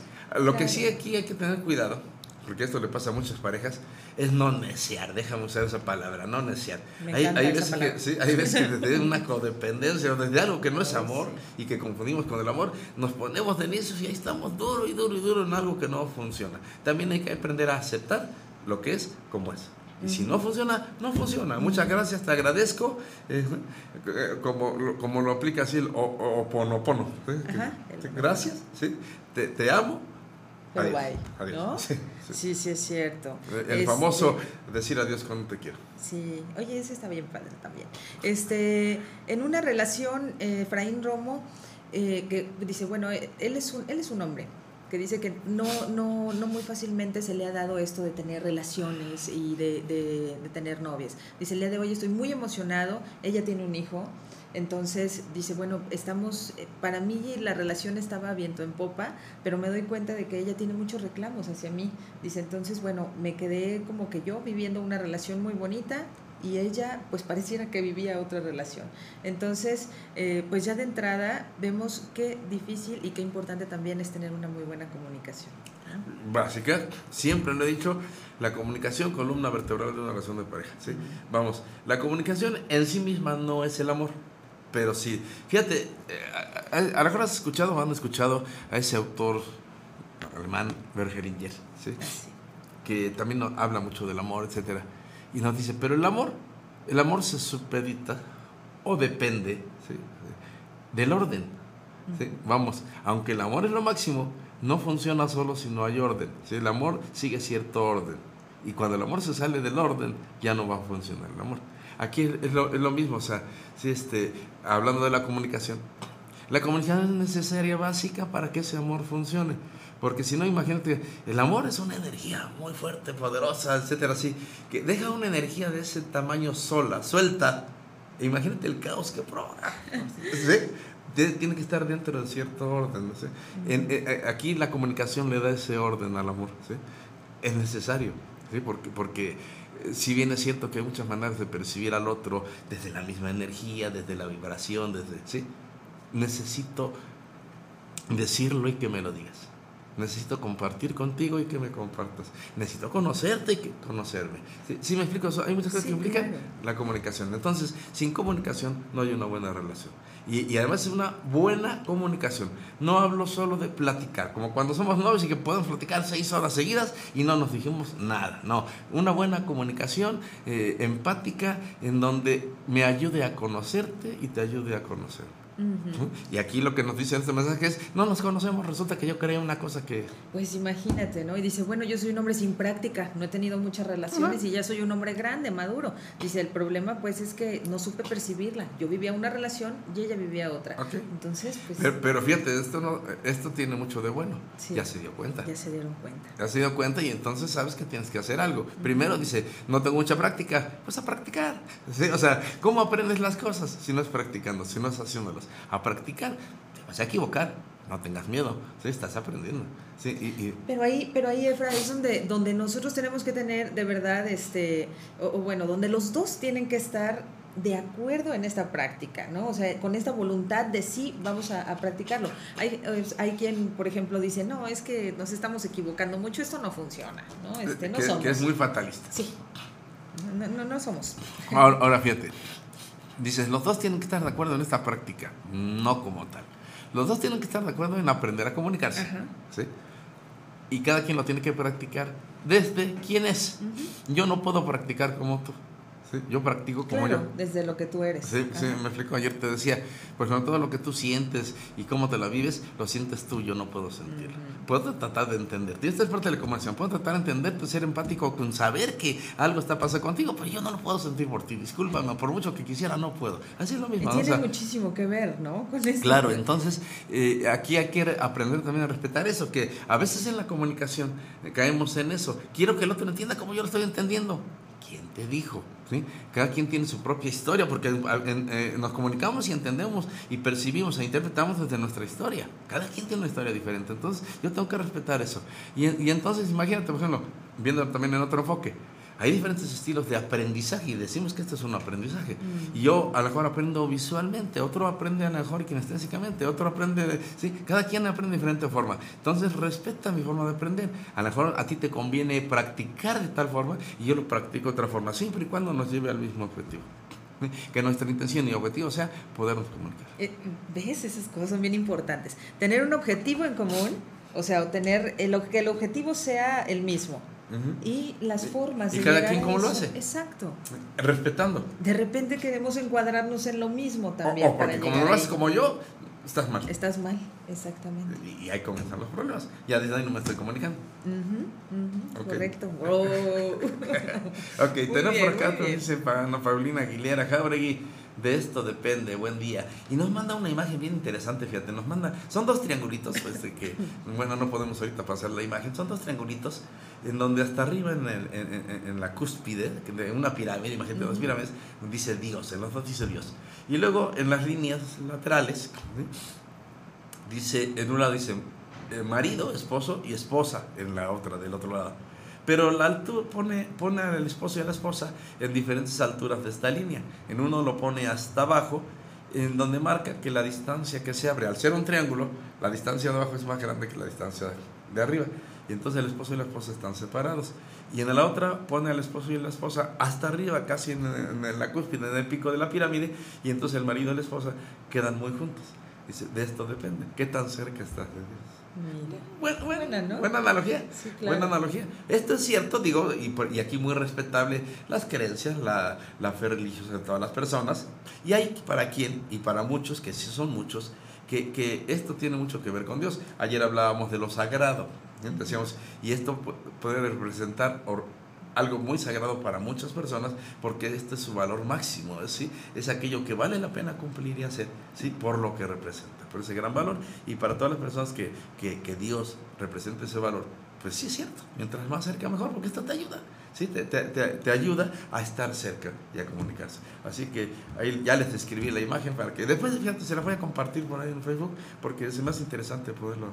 E: Lo que sí aquí hay que tener cuidado, porque esto le pasa a muchas parejas, es no neciar, déjame usar esa palabra, no neciar. hay, hay, veces que, sí, hay veces que desde una codependencia o desde algo que no es amor y que confundimos con el amor, nos ponemos de necios y ahí estamos duro y duro y duro en algo que no funciona. También hay que aprender a aceptar lo que es como es. Y si no funciona, no funciona. Muchas gracias, te agradezco. Eh, como, como lo aplica así el oponopono. Gracias, ¿sí? te, te amo.
F: Adiós. Sí, sí, es cierto.
E: El este, famoso decir adiós cuando te quiero.
F: Sí, oye, ese está bien padre también. Este, en una relación, eh, Efraín Romo, eh, que dice, bueno, él es un, él es un hombre que dice que no, no, no muy fácilmente se le ha dado esto de tener relaciones y de, de, tener novias. Dice, el día de hoy estoy muy emocionado, ella tiene un hijo, entonces dice, bueno, estamos, eh, para mí la relación estaba viento en popa, pero me doy cuenta de que ella tiene muchos reclamos hacia mí. Dice, entonces, bueno, me quedé como que yo viviendo una relación muy bonita y ella pues pareciera que vivía otra relación. Entonces, eh, pues ya de entrada vemos qué difícil y qué importante también es tener una muy buena comunicación.
E: Básica, siempre lo he dicho, la comunicación columna vertebral de una relación de pareja. ¿sí? Vamos, la comunicación en sí misma no es el amor, pero sí. Fíjate, eh, a, lo mejor has escuchado o han escuchado a ese autor alemán, Bergeringer, ¿sí? Ah, que también habla mucho del amor, etcétera y nos dice, pero el amor, el amor se supedita o depende del orden. Vamos, aunque el amor es lo máximo, no funciona solo si no hay orden. El amor sigue cierto orden. Y cuando el amor se sale del orden, ya no va a funcionar el amor. Aquí es lo, es lo mismo, o sea, si este, hablando de la comunicación, la comunicación es necesaria, básica, para que ese amor funcione. Porque si no, imagínate, el amor es una energía muy fuerte, poderosa, etcétera, así, que deja una energía de ese tamaño sola, suelta. Imagínate el caos que provoca. Tiene que estar dentro de cierto orden. Eh, eh, aquí la comunicación le da ese orden al amor. Es necesario, porque, porque eh, si bien es cierto que hay muchas maneras de percibir al otro desde la misma energía, desde la vibración, desde, ¿sí? necesito decirlo y que me lo digas. Necesito compartir contigo y que me compartas. Necesito conocerte y que conocerme. ¿Sí, me explico? Hay muchas cosas que implican la comunicación. Entonces, sin comunicación no hay una buena relación. Y, además es una buena comunicación. No hablo solo de platicar, como cuando somos novios y que podemos platicar seis horas seguidas y no nos dijimos nada. No, una buena comunicación eh, empática en donde me ayude a conocerte y te ayude a conocer. Y aquí lo que nos dice este mensaje es, no nos conocemos, resulta que yo creía una cosa que...
F: Pues imagínate, ¿no? Y dice, bueno, yo soy un hombre sin práctica, no he tenido muchas relaciones y ya soy un hombre grande, maduro. Dice, el problema pues es que no supe percibirla. Yo vivía una relación y ella vivía otra. Entonces, pues...
E: Pero, fíjate, esto, no, esto tiene mucho de bueno. Ya se dio cuenta.
F: Ya se dieron cuenta.
E: Ya se dio cuenta y entonces sabes que tienes que hacer algo. Primero dice, no tengo mucha práctica, pues a practicar. O sea, ¿cómo aprendes las cosas si no es practicando, si no es haciéndolas? A practicar. Te vas a equivocar, no tengas miedo, ¿sí? estás aprendiendo. Sí, y,
F: Pero ahí, pero ahí Efra, es donde, donde nosotros tenemos que tener de verdad, este, o, bueno, donde los dos tienen que estar de acuerdo en esta práctica, ¿no? O sea, con esta voluntad de sí vamos a, practicarlo. Hay, hay quien, por ejemplo, dice, no, es que nos estamos equivocando mucho, esto no funciona, ¿no? Este, no
E: que,
F: somos.
E: que es muy fatalista.
F: Sí, no, no, no somos.
E: Ahora, ahora fíjate, Dices, los dos tienen que estar de acuerdo en esta práctica, no como tal. Los dos tienen que estar de acuerdo en aprender a comunicarse. ¿sí? Y cada quien lo tiene que practicar desde quién es. Yo no puedo practicar como tú. Yo practico como yo.
F: Desde lo que tú eres.
E: Sí, sí, me explico. Ayer te decía, por ejemplo, todo lo que tú sientes y cómo te la vives, lo sientes tú, yo no puedo sentirlo. Puedo tratar de entender. Y esta es parte de la conversación. Puedo tratar de entender, ser empático con saber que algo está pasando contigo, pero yo no lo puedo sentir por ti. Discúlpame, por mucho que quisiera, no puedo. Así es lo mismo.
F: tiene muchísimo que ver, ¿no?
E: Con Claro, entonces eh, aquí hay que aprender también a respetar eso, que a veces en la comunicación caemos en eso. Quiero que el otro entienda como yo lo estoy entendiendo. ¿Quién te dijo? ¿Sí? Cada quien tiene su propia historia porque eh, nos comunicamos y entendemos y percibimos e interpretamos desde nuestra historia. Cada quien tiene una historia diferente. Entonces yo tengo que respetar eso. Y, y entonces imagínate, por ejemplo, viendo también en otro enfoque, hay diferentes estilos de aprendizaje y decimos que esto es un aprendizaje. Y yo a lo mejor aprendo visualmente, otro aprende a lo mejor kinestésicamente, otro aprende, sí, cada quien aprende de diferente forma. Entonces respeta mi forma de aprender. A lo mejor a ti te conviene practicar de tal forma y yo lo practico de otra forma, siempre y cuando nos lleve al mismo objetivo que nuestra intención y objetivo sea podernos comunicar.
F: Eh, ¿Ves? Esas cosas son bien importantes. Tener un objetivo en común, o sea, tener el, que el objetivo sea el mismo. Y las formas.
E: Y cada quien como lo hace.
F: Exacto.
E: Respetando.
F: De repente queremos encuadrarnos en lo mismo también.
E: O, porque como lo haces como yo, estás mal.
F: Estás mal, exactamente.
E: Y, ahí comienzan los problemas. Ya desde ahí no me estoy comunicando.
F: Correcto.
E: ok, tenemos por acá, dice Paulina Aguilera Jauregui de esto depende, buen día. Y nos manda una imagen bien interesante, fíjate, nos manda, son dos triangulitos, pues de que, bueno, no podemos ahorita pasar la imagen, son dos triangulitos en donde hasta arriba en, el, en, la cúspide de una pirámide, imagínate dos pirámides, dice Dios, en los dos dice Dios. Y luego en las líneas laterales, dice, en un lado dice eh, marido, esposo y esposa, en la otra, del otro lado. Pero la altura pone, pone al esposo y a la esposa en diferentes alturas de esta línea. En uno lo pone hasta abajo, en donde marca que la distancia que se abre, al ser un triángulo, la distancia de abajo es más grande que la distancia de arriba. Y entonces el esposo y la esposa están separados. Y en la otra pone al esposo y la esposa hasta arriba, casi en, en la cúspide, en el pico de la pirámide. Y entonces el marido y la esposa quedan muy juntos. Dice, de esto depende. ¿Qué tan cerca estás de Dios? Buena, ¿no? buena analogía. Buena analogía. Esto es cierto, digo, y, y aquí muy respetable las creencias, la, la, fe religiosa de todas las personas. Y hay para quien, y para muchos, que sí son muchos, que, que esto tiene mucho que ver con Dios. Ayer hablábamos de lo sagrado. Decíamos, y esto puede representar algo muy sagrado para muchas personas porque este es su valor máximo, ¿sí? es aquello que vale la pena cumplir y hacer ¿sí? por lo que representa, por ese gran valor. Y para todas las personas que, que, que Dios representa ese valor, pues sí es cierto, mientras más cerca mejor, porque esto te ayuda. ¿Sí? Te, te, te, ayuda a estar cerca y a comunicarse. Así que ahí ya les escribí la imagen para que después, fíjate, se la voy a compartir por ahí en Facebook porque es más interesante poderlo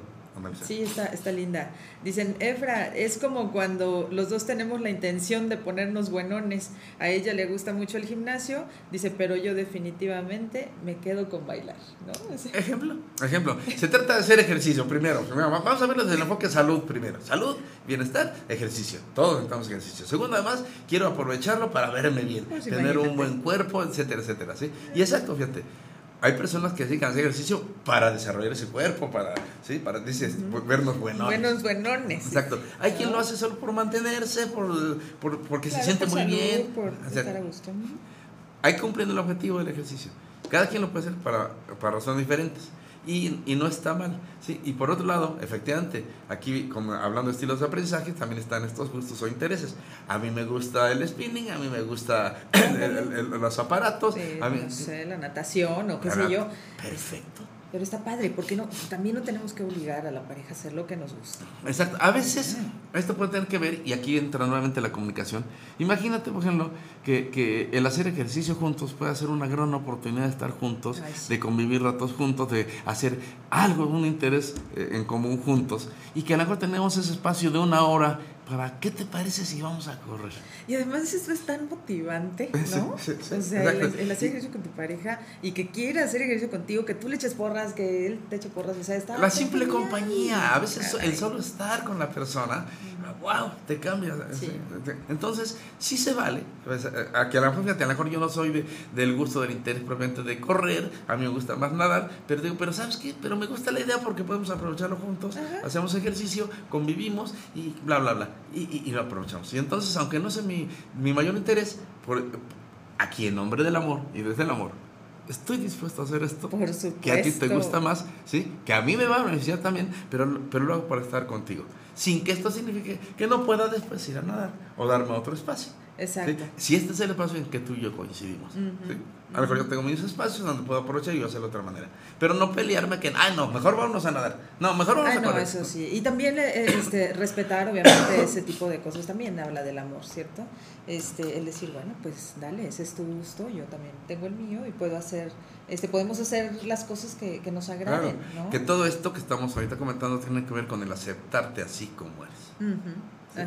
F: Sí, está, está linda. Dicen, Efra, es como cuando los dos tenemos la intención de ponernos buenones. A ella le gusta mucho el gimnasio, dice, pero yo definitivamente me quedo con bailar. ¿no?
E: Ejemplo, ejemplo. Se trata de hacer ejercicio primero. Vamos a verlo desde el enfoque salud primero. Salud, bienestar, ejercicio. Todos necesitamos ejercicio. Segundo, además, quiero aprovecharlo para verme bien, pues tener un buen cuerpo, etcétera, etcétera. ¿sí? Y exacto, fíjate hay personas que hacen ejercicio para desarrollar ese cuerpo, para, ¿sí? para dices, vernos buenones.
F: Buenos buenones.
E: Exacto. Hay quien lo hace solo por mantenerse, por, por porque se siente muy bien.
F: Por estar a gusto.
E: Hay que cumplir el objetivo del ejercicio. Cada quien lo puede hacer para, para razones diferentes y, y, no está mal. ¿sí? Y por otro lado, efectivamente, aquí como hablando de estilos de aprendizaje, también están estos gustos o intereses. A mí me gusta el spinning, a mí me gusta los aparatos. a mí,
F: no sé, la natación o qué sé yo.
E: Perfecto.
F: Pero está padre, porque no, también no tenemos que obligar a la pareja a hacer lo que nos gusta.
E: Exacto. A veces esto puede tener que ver, y aquí entra nuevamente la comunicación. Imagínate, por ejemplo, que, que el hacer ejercicio juntos puede ser una gran oportunidad de estar juntos, de convivir ratos juntos, de hacer algo, un interés eh, en común juntos, y que a lo mejor tenemos ese espacio de una hora ¿para qué te parece si vamos a correr?
F: Y además esto es tan motivante, ¿no? Sí, sí, o sea, el, hacer ejercicio con tu pareja y que quiera hacer ejercicio contigo, que tú le eches porras, que él te eche porras, o sea, está...
E: La simple compañía, a veces el solo estar con la persona, wow, te cambia. Entonces, sí se vale. Pues, eh, a, a lo mejor, a lo mejor yo no soy de, del gusto, del interés propiamente de correr, a mí me gusta más nadar, pero digo, pero ¿sabes qué? Pero me gusta la idea porque podemos aprovecharlo juntos, hacemos ejercicio, convivimos y bla, bla, bla y, lo aprovechamos. Y entonces, aunque no sea mi, mi mayor interés, por, aquí en nombre del amor y desde el amor, estoy dispuesto a hacer esto que a ti te gusta más, ¿sí? que a mí me va a beneficiar también, pero, pero lo hago para estar contigo. Sin que esto signifique que no pueda después ir a nadar o darme otro espacio.
F: Exacto.
E: Si este es el espacio en que tú y yo coincidimos. A lo mejor yo tengo mis espacios donde puedo aprovechar y yo hacerlo de otra manera. Pero no pelearme que, ay, no, mejor vámonos a nadar. No, mejor vamos
F: a
E: no,
F: eso sí. Y también eh, este, respetar, obviamente, ese tipo de cosas también habla del amor, ¿cierto? Este, el decir, bueno, pues dale, ese es tu gusto, yo también tengo el mío y puedo hacer, este, podemos hacer las cosas que, que nos agraden,
E: ¿no? Que todo esto que estamos ahorita comentando tiene que ver con el aceptarte así como eres.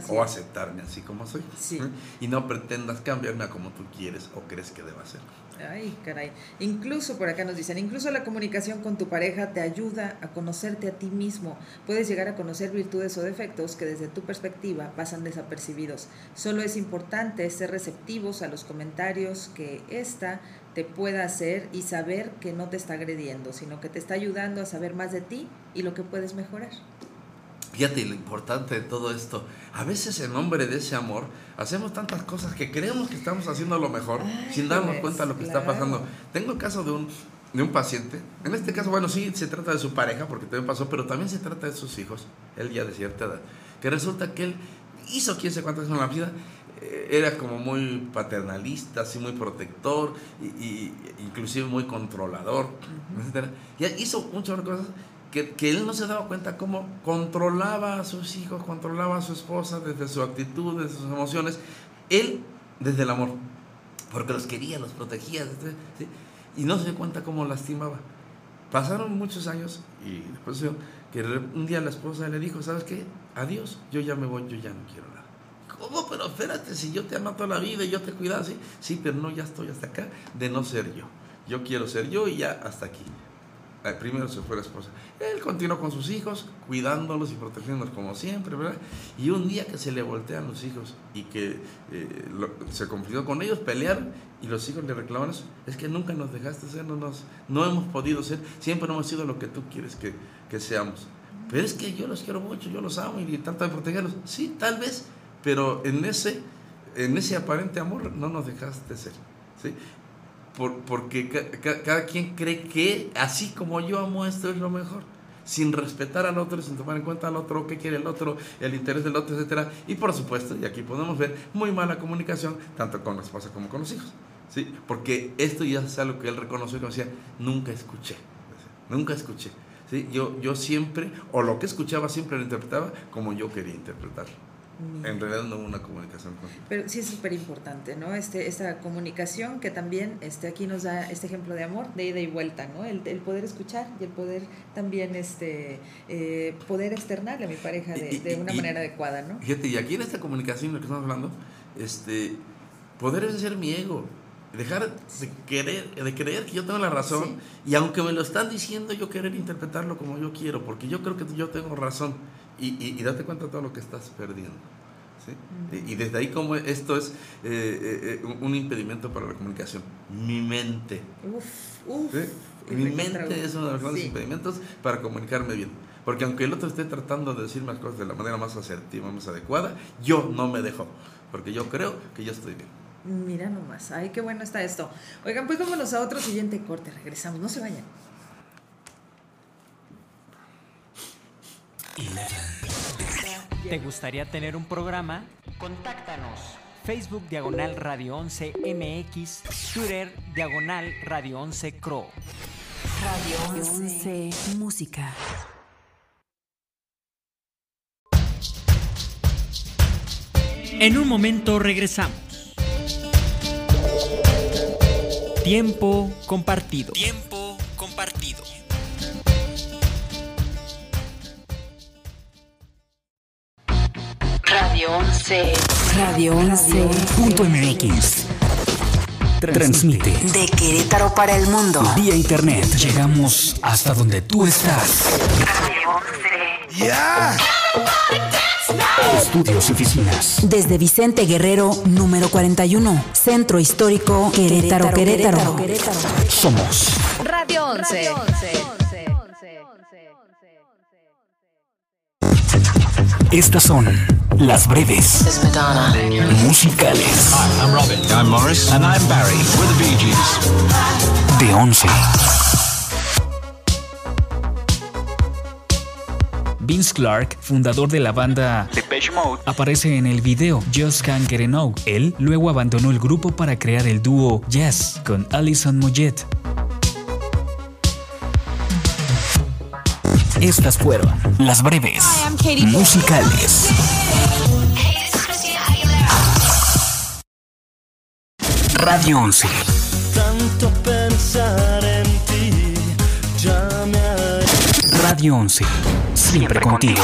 E: O aceptarme así como soy.
F: Sí.
E: Y no pretendas cambiarme a como tú quieres o crees que deba ser.
F: Ay, caray. Incluso por acá nos dicen, incluso la comunicación con tu pareja te ayuda a conocerte a ti mismo. Puedes llegar a conocer virtudes o defectos que desde tu perspectiva pasan desapercibidos. Solo es importante ser receptivos a los comentarios que ésta te pueda hacer y saber que no te está agrediendo, sino que te está ayudando a saber más de ti y lo que puedes mejorar.
E: Fíjate lo importante de todo esto. A veces en nombre de ese amor hacemos tantas cosas que creemos que estamos haciendo lo mejor sin darnos cuenta de lo que está pasando. Tengo el caso de un, de un paciente. En este caso, bueno, sí se trata de su pareja porque también pasó, pero también se trata de sus hijos. Él ya de cierta edad. Que resulta que él hizo quién sé cuántas en la vida. Eh, era como muy paternalista, así muy protector, y, inclusive muy controlador, etc. Y hizo muchas cosas que, él no se daba cuenta cómo controlaba a sus hijos, controlaba a su esposa desde su actitud, desde sus emociones, él desde el amor, porque los quería, los protegía, y no se dio cuenta cómo lastimaba. Pasaron muchos años y después que un día la esposa le dijo, ¿sabes qué? Adiós, yo ya me voy, yo ya no quiero nada. ¿Cómo? Pero espérate, si yo te amo toda la vida y yo te cuidaba, sí, sí, pero no, ya estoy hasta acá de no ser yo. Yo quiero ser yo y ya hasta aquí primero se fue la esposa. Él continuó con sus hijos, cuidándolos y protegiéndolos como siempre, ¿verdad? Y un día que se le voltean los hijos y que eh, se conflictó con ellos, pelearon y los hijos le reclamaron eso. Es que nunca nos dejaste ser, no, nos, no hemos podido ser, siempre no hemos sido lo que tú quieres que, que seamos. Pero es que yo los quiero mucho, yo los amo y trato de protegerlos. Sí, tal vez, pero en ese, en ese aparente amor no nos dejaste ser. ¿sí? Porque cada quien cree que así como yo amo esto es lo mejor, sin respetar al otro, sin tomar en cuenta al otro, qué quiere el otro, el interés del otro, etc. Y por supuesto, y aquí podemos ver muy mala comunicación, tanto con la esposa como con los hijos. ¿sí? Porque esto ya es algo que él reconoció que decía, nunca escuché, nunca escuché. ¿sí? Yo, yo siempre, o lo que escuchaba siempre lo interpretaba como yo quería interpretarlo. En realidad no hubo una comunicación.
F: Pero sí es súper importante, ¿no? Este, esta comunicación que también este, aquí nos da este ejemplo de amor, de ida y vuelta, ¿no? El, el poder escuchar y el poder también este, eh, poder externarle a mi pareja de, de una manera adecuada, ¿no?
E: Fíjate, y aquí en esta comunicación de que estamos hablando, este, poder vencer mi ego, dejar de querer, de creer que yo tengo la razón y aunque me lo están diciendo, yo querer interpretarlo como yo quiero, porque yo creo que yo tengo razón y, y, date cuenta de todo lo que estás perdiendo. ¿sí? Y desde ahí como esto es eh, eh, eh, un impedimento para la comunicación. Mi mente.
F: Uf, uf.
E: ¿sí? Mi mente es uno de los grandes
F: Sí.
E: impedimentos para comunicarme bien. Porque aunque el otro esté tratando de decirme las cosas de la manera más asertiva, más adecuada, yo no me dejo. Porque yo creo que yo estoy bien.
F: Mira nomás, ay, qué bueno está esto. Oigan, pues vámonos a otro siguiente corte, regresamos, no se vayan.
D: ¿Te gustaría tener un programa? Contáctanos. Facebook Diagonal Radio 11 MX, Twitter Diagonal Radio 11 Cro.
C: Radio 11 Música.
D: En un momento regresamos. Tiempo compartido. Tiempo
C: 11. Radio 11.
A: Punto MX. Transmite.
C: De Querétaro para el mundo.
A: Vía internet. Llegamos hasta donde tú estás. Estudios y oficinas.
C: Desde Vicente Guerrero, número 41. Centro Histórico Querétaro, Querétaro.
A: Somos
G: Radio 11.
A: Estas son las breves musicales
H: I'm Robin. I'm Morris. And I'm Barry. We're the Bee Gees.
A: de 11. Vince Clark, fundador de la banda
J: Depeche Mode.
A: aparece en el video Just Can't Get Enough. Él luego abandonó el grupo para crear el dúo Yes con Alison Moyet. Estas fueron las breves musicales. Radio 11.
K: Tanto pensar en ti ya me ha
A: Radio 11. Siempre contigo.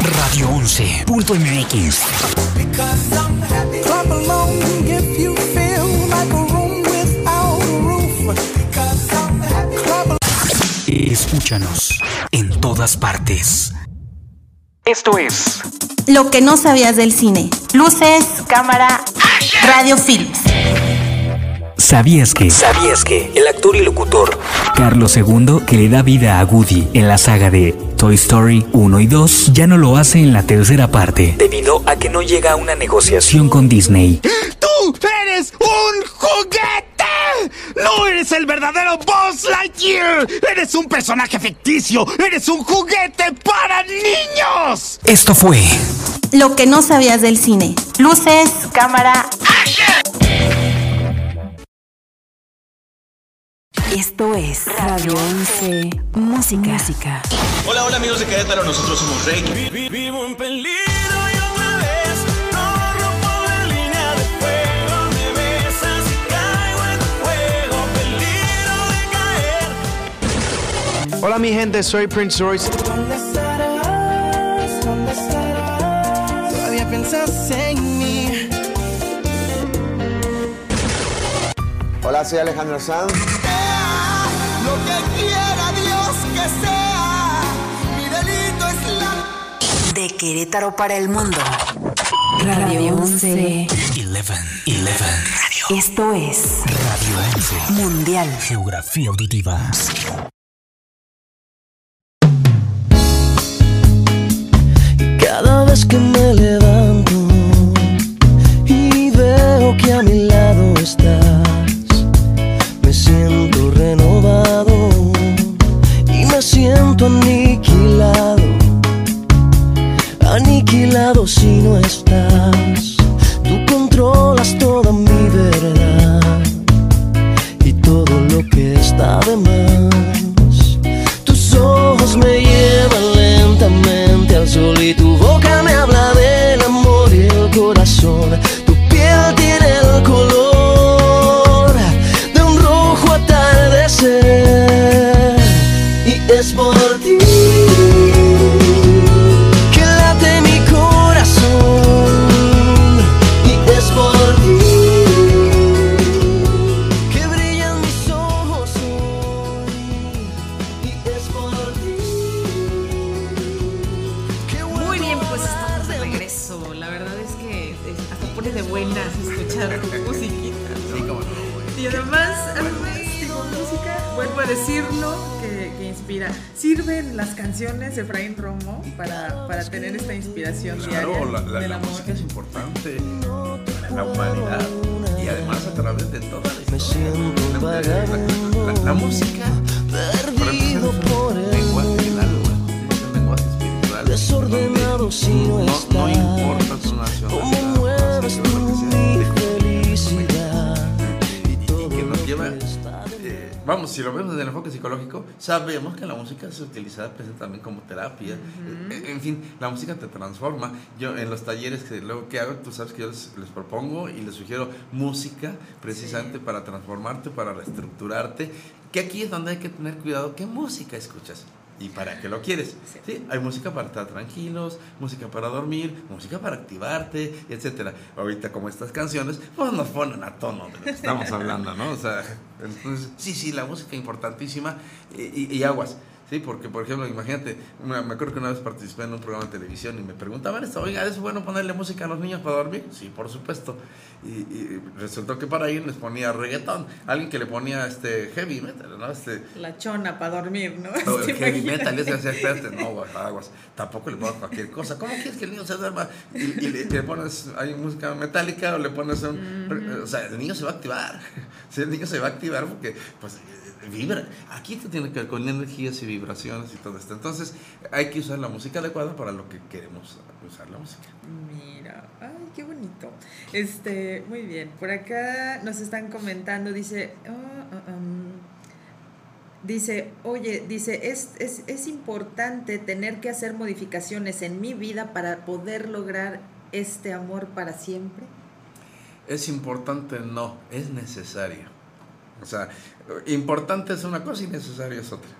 A: Radio 11.mx. Escúchanos en todas partes. Esto es
L: Lo que no sabías del cine. Luces, cámara, radio films.
A: ¿Sabías que? ¿Sabías que? El actor y locutor Carlos II, que le da vida a Woody en la saga de Toy Story 1 y 2, ya no lo hace en la tercera parte, debido a que no llega a una negociación con Disney.
M: ¡Tú eres un juguete! ¡No eres el verdadero Buzz Lightyear! ¡Eres un personaje ficticio! ¡Eres un juguete para niños!
A: Esto fue
L: Lo que no sabías del cine. Luces, cámara.
C: Esto es Radio 11 Música. Música.
J: Hola, hola amigos de Querétaro, nosotros somos Rey.
K: Vivo en peligro
N: Hola mi gente, soy Prince Royce.
K: ¿Dónde estarás? ¿Dónde estarás? Todavía piensas en mí.
N: Hola, soy Alejandro Sanz.
K: Lo que quiera Dios que sea. Mi delito es la.
C: De Querétaro para el mundo. Radio 11.
A: 11. 11.
C: Esto es
A: Radio 11.
C: Mundial.
A: Geografía auditiva.
K: Cada vez que me levanto y veo que a mi lado estás, me siento renovado y me siento aniquilado, aniquilado si no estás. Tú controlas toda mi verdad y todo lo que está de más. Tus ojos me
F: buenas escuchar musiquita. Y además, además, digo, música, vuelvo a decirlo, que, que inspira. Sirven las canciones de Efraín Romo para, para tener esta inspiración
E: Claro,
F: diaria
E: la, la- la
F: amor.
E: música es importante para la humanidad y además a través de toda la historia. La, la- la- la música
K: Perdido por
E: el lenguaje del alma, es un lenguaje espiritual.
K: Desordenado si no
E: No, no importa vamos, si lo vemos desde el enfoque psicológico, sabemos que la música es utilizada pues, también como terapia. Eh, En fin, la música te transforma. Yo en los talleres que luego que hago, tú sabes que yo les, les propongo y les sugiero música precisamente para transformarte, para reestructurarte, que aquí es donde hay que tener cuidado qué música escuchas. ¿Y para qué lo quieres? Sí, hay música para estar tranquilos, música para dormir, música para activarte, etcétera. Ahorita como estas canciones, pues nos ponen a tono de lo que estamos hablando, ¿no? O sea, entonces, sí, sí, la música importantísima y, y- y aguas. Sí, porque por ejemplo, imagínate, me acuerdo que una vez participé en un programa de televisión y me preguntaban esto, oiga, ¿es bueno ponerle música a los niños para dormir? Sí, por supuesto. Y, y resultó que para ir les ponía reggaetón, alguien que le ponía este heavy metal, ¿no? Este,
F: La chona para dormir, ¿no?
E: o
F: ¿Te
E: el heavy metal, ese hacía espérate, no, aguas, tampoco le pones cualquier cosa. ¿Cómo quieres que el niño se duerma? Y, y le, le pones, hay música metálica o le pones un. O sea, el niño se va a activar. Sí, el niño se va a activar porque, pues, vibra. Aquí te tiene que ver con energías y vibraciones y todo esto. Entonces, hay que usar la música adecuada para lo que queremos usar la música.
F: Mira, ay, qué bonito. Este, muy bien. Por acá nos están comentando, dice, ah, ah, um, dice, oye, dice, es, es, es importante tener que hacer modificaciones en mi vida para poder lograr este amor para siempre.
E: Es importante, no, es necesario. O sea, importante es una cosa y necesario es otra.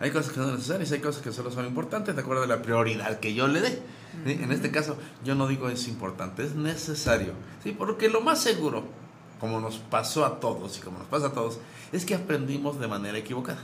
E: Hay cosas que son necesarias, hay cosas que solo son importantes de acuerdo a la prioridad que yo le dé. En este caso, yo no digo es importante, es necesario. ¿sí? Porque lo más seguro, como nos pasó a todos y como nos pasa a todos, es que aprendimos de manera equivocada.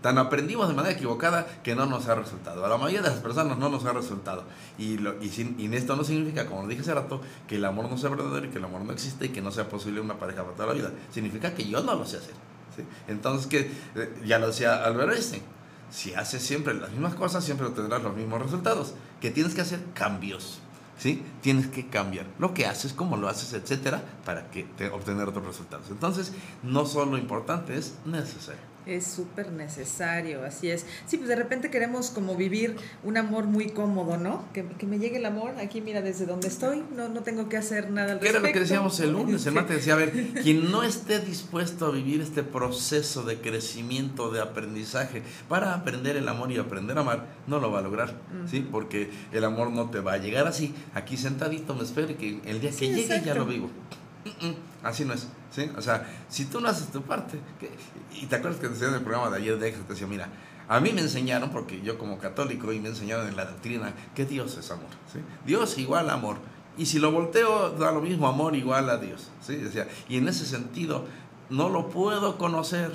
E: Tan aprendimos de manera equivocada que no nos ha resultado. A la mayoría de las personas no nos ha resultado. Y, lo, y, sin- y esto no significa, como dije hace rato, que el amor no sea verdadero y que el amor no existe y que no sea posible una pareja para toda la vida. Significa que yo no lo sé hacer. ¿sí? Entonces, que eh, ya lo decía Albert Einstein, si haces siempre las mismas cosas, siempre obtendrás los mismos resultados. Que tienes que hacer cambios. ¿Sí? Tienes que cambiar lo que haces, cómo lo haces, etcétera, para que te, obtener otros resultados. Entonces, no solo importante, es necesario.
F: Es súper necesario, así es. Sí, pues de repente queremos como vivir un amor muy cómodo, ¿no? Que, que me llegue el amor aquí, mira, desde donde estoy, no, no tengo que hacer nada al
E: ¿Qué era lo que
F: respecto.
E: decíamos el lunes? El
F: Sí.
E: martes decía, a ver, quien no esté dispuesto a vivir este proceso de crecimiento, de aprendizaje, para aprender el amor y aprender a amar, no lo va a lograr, ¿sí? Porque el amor no te va a llegar así, aquí sentadito, me espero que el día que
F: Sí,
E: llegue ya lo vivo. Así no es, ¿sí? O sea, si tú no haces tu parte, y te acuerdas que decía en el programa de ayer de te decía, mira, a mí me enseñaron, porque yo como católico, y me enseñaron en la doctrina, que Dios es amor. Dios igual amor. Y si lo volteo, da lo mismo, amor igual a Dios, ¿sí? Decía, y en ese sentido, no lo puedo conocer,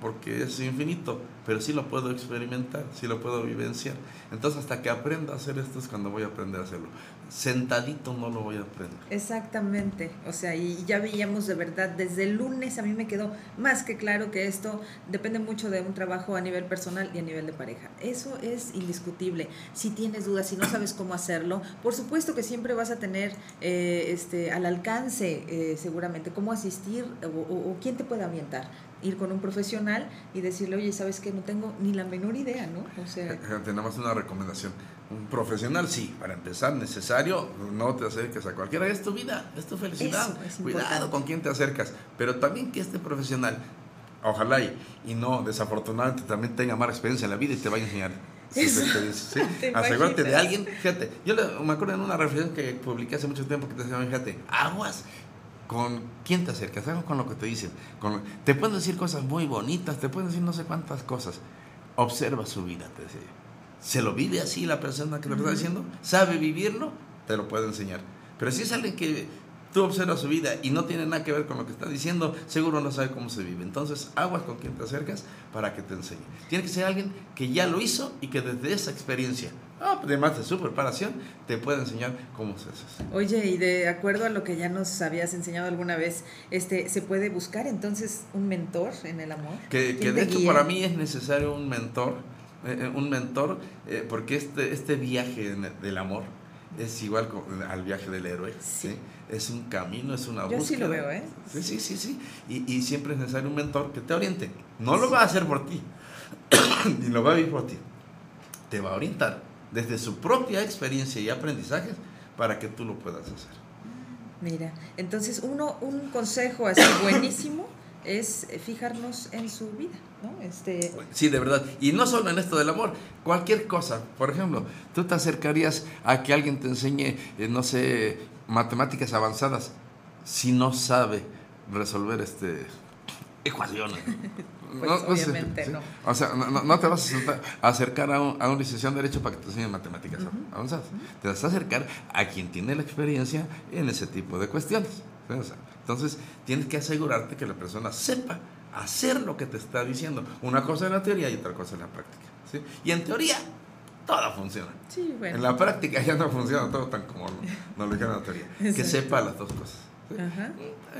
E: porque es infinito, pero sí lo puedo experimentar, sí lo puedo vivenciar. Entonces, hasta que aprenda a hacer esto es cuando voy a aprender a hacerlo. Sentadito no lo voy a aprender.
F: Exactamente, o sea, y ya veíamos de verdad, desde el lunes a mí me quedó más que claro que esto depende mucho de un trabajo a nivel personal y a nivel de pareja. Eso es indiscutible. Si tienes dudas, si no sabes cómo hacerlo, por supuesto que siempre vas a tener eh, este, al alcance eh, seguramente cómo asistir o, o- o quién te puede orientar. Ir con un profesional y decirle, oye, ¿sabes qué? No tengo ni la menor idea, ¿no? O sea,
E: Fíjate, nada más una recomendación. Un profesional, sí, para empezar, necesario, no te acerques a cualquiera. Es tu vida, es tu felicidad.
F: Es
E: Cuidado con quién te acercas. Pero también que este profesional, ojalá y, y no desafortunadamente también tenga mala experiencia en la vida y te vaya a enseñar. ¿sí?
F: ¿Te
E: Asegúrate de alguien, fíjate, yo me acuerdo en una reflexión que publiqué hace mucho tiempo que te decía, fíjate, aguas con quién te acercas, con lo que te dicen. Con, te pueden decir cosas muy bonitas, te pueden decir no sé cuántas cosas. Observa su vida, te decía. ¿Se lo vive así la persona que lo está diciendo? ¿Sabe vivirlo? Te lo puede enseñar. Pero si es alguien que tú observas su vida y no tiene nada que ver con lo que está diciendo, seguro no sabe cómo se vive. Entonces, aguas con quien te acercas para que te enseñe. Tiene que ser alguien que ya lo hizo y que desde esa experiencia, ah, además de su preparación, te puede enseñar cómo se hace.
F: Oye, y de acuerdo a lo que ya nos habías enseñado alguna vez, este, ¿se puede buscar entonces un mentor en el amor?
E: Que, que
F: ¿Quién
E: de hecho
F: guía?
E: para mí es necesario un mentor, eh, eh, un mentor, eh, porque este, este viaje del amor es igual al viaje del héroe. ¿sí? Es un camino, es una
F: Yo
E: búsqueda.
F: sí lo veo, ¿eh?
E: Sí, sí, sí, sí. Y, y siempre es necesario un mentor que te oriente. No lo va a hacer por ti, ni lo va a vivir por ti. Te va a orientar desde su propia experiencia y aprendizajes para que tú lo puedas hacer.
F: Mira, entonces uno, un consejo así buenísimo es fijarnos en su vida, ¿no? Este,
E: Sí, de verdad. Y no solo en esto del amor, cualquier cosa. Por ejemplo, tú te acercarías a que alguien te enseñe, eh, no sé, matemáticas avanzadas, si no sabe resolver este ecuaciones.
F: Pues,
E: No-
F: obviamente
E: ¿sí?
F: no.
E: O sea, no, te vas a acercar a un, a un licenciado en Derecho para que te enseñe matemáticas avanzadas. Te vas a acercar a quien tiene la experiencia en ese tipo de cuestiones. O sea, entonces, tienes que asegurarte que la persona sepa hacer lo que te está diciendo. Una cosa es la teoría y otra cosa es la práctica. ¿sí? Y en teoría, todo funciona.
F: sí, bueno.
E: En la práctica ya no funciona todo tan como nos lo dijeron en la teoría. Que
F: Exacto.
E: sepa las dos cosas. ¿sí?
F: Ajá.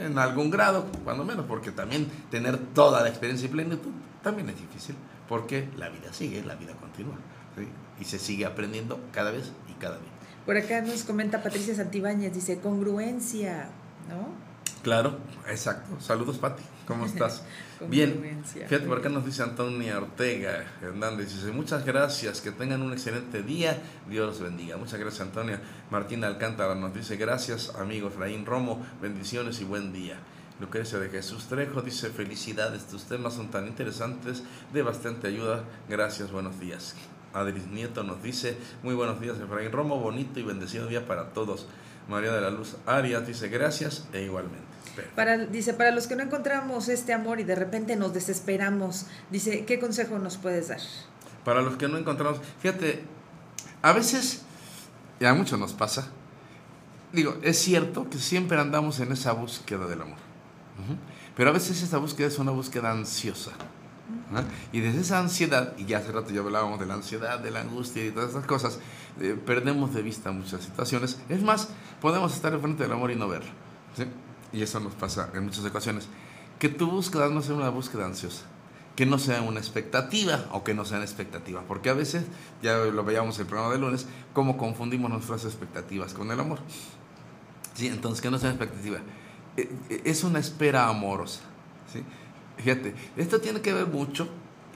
E: En algún grado, cuando menos, porque también tener toda la experiencia y plenitud también es difícil, porque la vida sigue, la vida continúa. ¿sí? Y se sigue aprendiendo cada vez y cada día.
F: Por acá nos comenta Patricia Santibáñez, dice congruencia, ¿no?
E: Claro, exacto. Saludos, Pati. ¿Cómo estás? Bien. Fíjate, por acá nos dice Antonia Ortega Hernández. Dice, muchas gracias, que tengan un excelente día. Dios los bendiga. Muchas gracias, Antonia. Martina Alcántara nos dice, gracias, amigo Efraín Romo. Bendiciones y buen día. Lucrecia de Jesús Trejo dice, felicidades, tus temas son tan interesantes, de bastante ayuda. Gracias, buenos días. Adris Nieto nos dice, muy buenos días, Efraín Romo, bonito y bendecido día para todos. María de la Luz Arias dice, gracias e igualmente.
F: Para, dice, para los que no encontramos este amor y de repente nos desesperamos, dice, ¿qué consejo nos puedes dar?
E: Para los que no encontramos, fíjate, a veces, y a muchos nos pasa, digo, es cierto que siempre andamos en esa búsqueda del amor, pero a veces esa búsqueda es una búsqueda ansiosa. ¿no? Y desde esa ansiedad, y ya hace rato ya hablábamos de la ansiedad, de la angustia y todas esas cosas, eh, perdemos de vista muchas situaciones. Es más, podemos estar enfrente del amor y no verlo. ¿sí? Y eso nos pasa en muchas ocasiones. Que tu búsqueda no sea una búsqueda ansiosa que no sea una expectativa o que no sean expectativas, porque a veces, ya lo veíamos el programa de lunes, cómo confundimos nuestras expectativas con el amor. Sí, entonces, que no sea expectativa, Eh, eh, es una espera amorosa. ¿sí? Fíjate, esto tiene que ver mucho,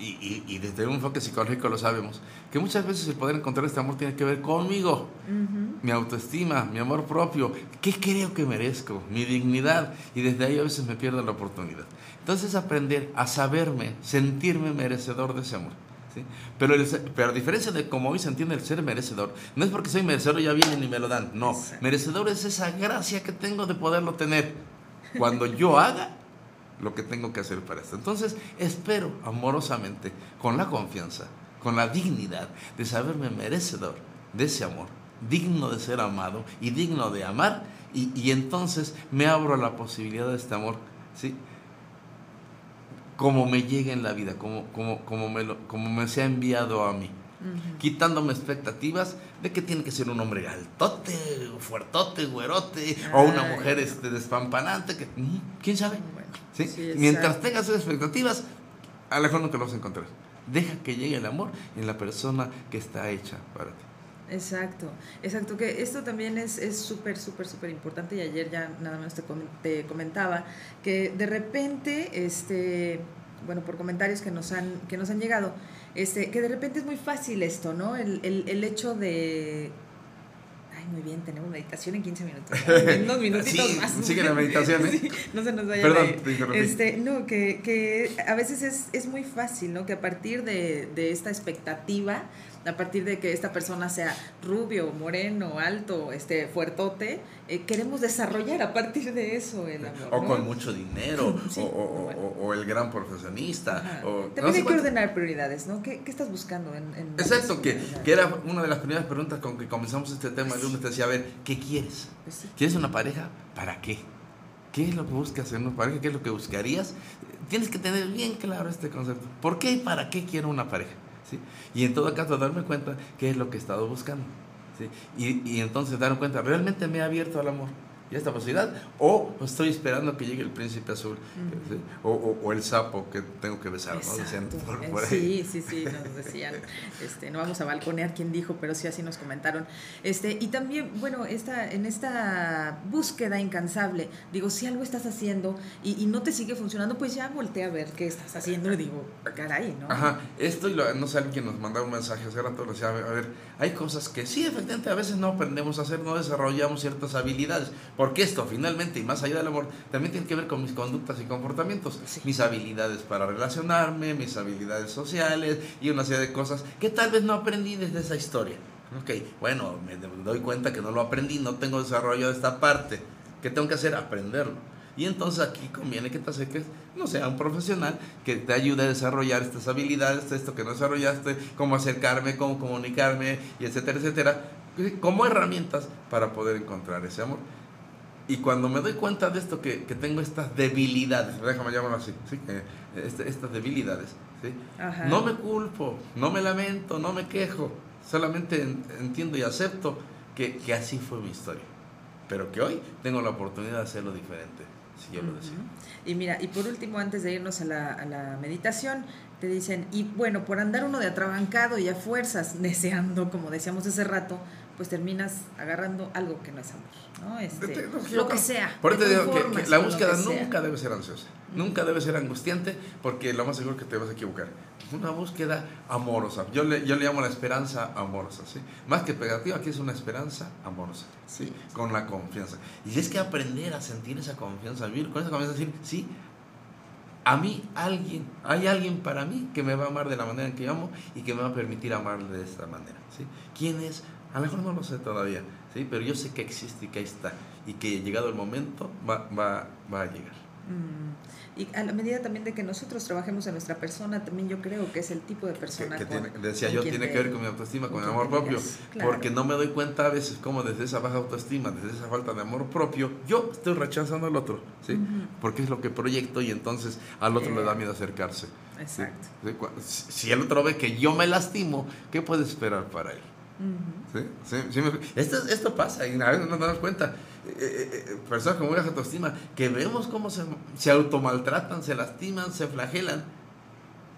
E: y, y- desde un enfoque psicológico lo sabemos, que muchas veces el poder encontrar este amor tiene que ver conmigo, mi autoestima, mi amor propio, qué creo que merezco, mi dignidad, y desde ahí a veces me pierdo la oportunidad. Entonces aprender a saberme, sentirme merecedor de ese amor. ¿sí? Pero, el pero a diferencia de como hoy se entiende el ser merecedor, no es porque soy merecedor y ya vienen y me lo dan, no, merecedor es esa gracia que tengo de poderlo tener cuando yo haga lo que tengo que hacer para esto. Entonces, espero amorosamente, con la confianza, con la dignidad de saberme merecedor de ese amor, digno de ser amado y digno de amar, y, y entonces me abro a la posibilidad de este amor, ¿sí? Como me llegue en la vida, como, como, como, me, lo- como me sea enviado a mí quitándome expectativas de que tiene que ser un hombre altote, fuertote, güerote, o una mujer este, despampanante, que, mm, ¿quién sabe? ¿Sí?
F: Sí,
E: Mientras tengas esas expectativas, a lo mejor no te lo vas a encontrar. Deja que llegue el amor en la persona que está hecha para ti.
F: Exacto, exacto, que esto también es es súper, súper, súper importante y ayer ya nada más te, te comentaba que de repente, este, bueno, por comentarios que nos han, que nos han llegado, este, que de repente es muy fácil esto, ¿no? El, el, el hecho de... Muy bien, tenemos meditación en 15 minutos. ¿no? Unos minutitos
E: Sí,
F: más.
E: sigue la meditación, ¿eh?
F: Sí, no se nos vaya
E: Perdón, te interrumpí.
F: este, no, que, que a veces es, es muy fácil, ¿no? Que a partir de, de esta expectativa a partir de que esta persona sea rubio, moreno, alto, este, fuertote, eh, queremos desarrollar a partir de eso el amor.
E: O
F: ¿no?
E: con mucho dinero,
F: Sí,
E: o, o- o- o el gran profesionista. O, no
F: También
E: sé
F: hay que
E: cuánto-
F: ordenar prioridades, ¿no? ¿Qué, qué estás buscando en, en
E: Exacto, que, que era una de las primeras preguntas con que comenzamos este tema. El lunes te decía, a ver, ¿qué quieres?
F: Pues sí.
E: ¿Quieres una pareja? ¿Para qué? ¿Qué es lo que buscas en una pareja? ¿Qué es lo que buscarías? Tienes que tener bien claro este concepto. ¿Por qué y para qué quiero una pareja? ¿Sí? Y en todo caso darme cuenta qué es lo que he estado buscando. ¿sí? Y, y entonces darme cuenta, ¿realmente me he abierto al amor? ¿Y a esta posibilidad? ¿O estoy esperando que llegue el príncipe azul? o, o- o el sapo que tengo que besar, ¿no? Decían por-
F: Eh,
E: por ahí.
F: Sí, sí, sí, nos decían, este, no vamos a balconear quién dijo, pero sí así nos comentaron. Este, y también, bueno, esta, en esta búsqueda incansable, digo, si algo estás haciendo y, y no te sigue funcionando, pues ya voltea a ver qué estás haciendo y digo, caray, ¿no?
E: Ajá, esto y lo- no sé alguien nos mandaba un mensaje hace rato, decía, a ver, a ver, hay cosas que sí, efectivamente, a veces no aprendemos a hacer, no desarrollamos ciertas habilidades, porque esto finalmente, y más allá del amor, también tiene que ver con mis conductas y comportamientos, mis habilidades para relacionarme, mis habilidades sociales y una serie de cosas que tal vez no aprendí desde esa historia. Ok, bueno, me doy cuenta que no lo aprendí, no tengo desarrollado esta parte. ¿Qué tengo que hacer? Aprenderlo. Y entonces aquí conviene que te acerques, no sé, a un profesional que te ayude a desarrollar estas habilidades, esto que no desarrollaste, cómo acercarme, cómo comunicarme, y etcétera, etcétera, como herramientas para poder encontrar ese amor. Y cuando me doy cuenta de esto, que, que tengo estas debilidades, déjame llamarlo así, ¿sí? que, este- estas debilidades, ¿sí? No me culpo, no me lamento, no me quejo, solamente en- entiendo y acepto que, que así fue mi historia, pero que hoy tengo la oportunidad de hacerlo diferente, si yo lo deseo.
F: Y mira, y por último, antes de irnos a la, a la meditación, te dicen, y bueno, por andar uno de atrabancado y a fuerzas, deseando, como decíamos hace rato, pues terminas agarrando algo que no es amor, ¿no? Este, lo que sea.
E: Por eso
F: te
E: digo que- la búsqueda
F: que
E: nunca debe ser ansiosa, nunca debe ser angustiante, porque lo más seguro que te vas a equivocar. Una búsqueda amorosa. Yo le, yo le llamo la esperanza amorosa, ¿sí? Más que pegativa, aquí es una esperanza amorosa, ¿sí? Con la confianza. Y es que aprender a sentir esa confianza, vivir con esa confianza, decir, sí, a mí alguien, hay alguien para mí que me va a amar de la manera en que yo amo y que me va a permitir amarle de esta manera. ¿sí? ¿Quién es? A lo mejor no lo sé todavía, ¿sí? pero yo sé que existe y que ahí está y que llegado el momento va, va, va a llegar.
F: Mm, Y a la medida también de que nosotros trabajemos en nuestra persona, también yo creo que es el tipo de persona
E: Que
F: con-
E: tiene- decía
F: con
E: yo, tiene que ver con mi autoestima, con el
F: quien
E: amor propio.
F: Claro.
E: porque no me doy cuenta a veces cómo desde esa baja autoestima, desde esa falta de amor propio, yo estoy rechazando al otro, ¿sí? Porque es lo que proyecto y entonces al otro le da miedo acercarse.
F: Exacto.
E: Si el otro ve que yo me lastimo, ¿qué puede esperar para él? ¿Sí? Sí, esto, esto pasa y a veces no nos damos cuenta. Eh, eh, eh, personas con baja autoestima que vemos cómo se, se automaltratan, se lastiman, se flagelan.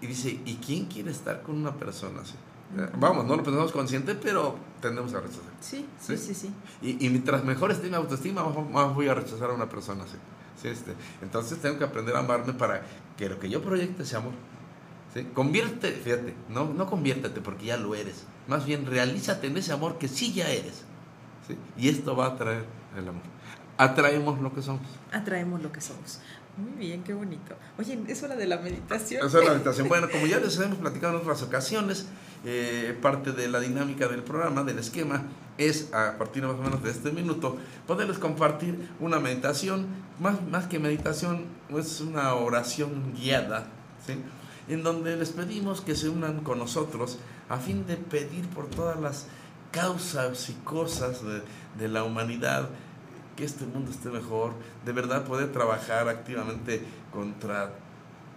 E: Y dice, ¿y quién quiere estar con una persona así? Eh, Vamos, no lo pensamos consciente, pero tendemos a rechazar.
F: Sí, sí, sí, sí.
E: Y, y mientras mejor esté mi autoestima, más, más voy a rechazar a una persona así. Sí, este. Entonces tengo que aprender a amarme para que lo que yo proyecte sea amor. ¿Sí? Convierte, fíjate, no, no conviértete porque ya lo eres. Más bien realízate en ese amor que sí ya eres. ¿sí? Y esto va a traer el amor. Atraemos lo que somos.
F: Atraemos lo que somos. Muy bien, qué bonito. Oye, es hora de la meditación.
E: Es la meditación. Bueno, como ya les hemos platicado en otras ocasiones, eh, parte de la dinámica del programa, del esquema, es a partir más o menos de este minuto poderles compartir una meditación, más, más que meditación, es una oración guiada, ¿sí? En donde les pedimos que se unan con nosotros a fin de pedir por todas las causas y cosas de, de la humanidad, que este mundo esté mejor, de verdad poder trabajar activamente contra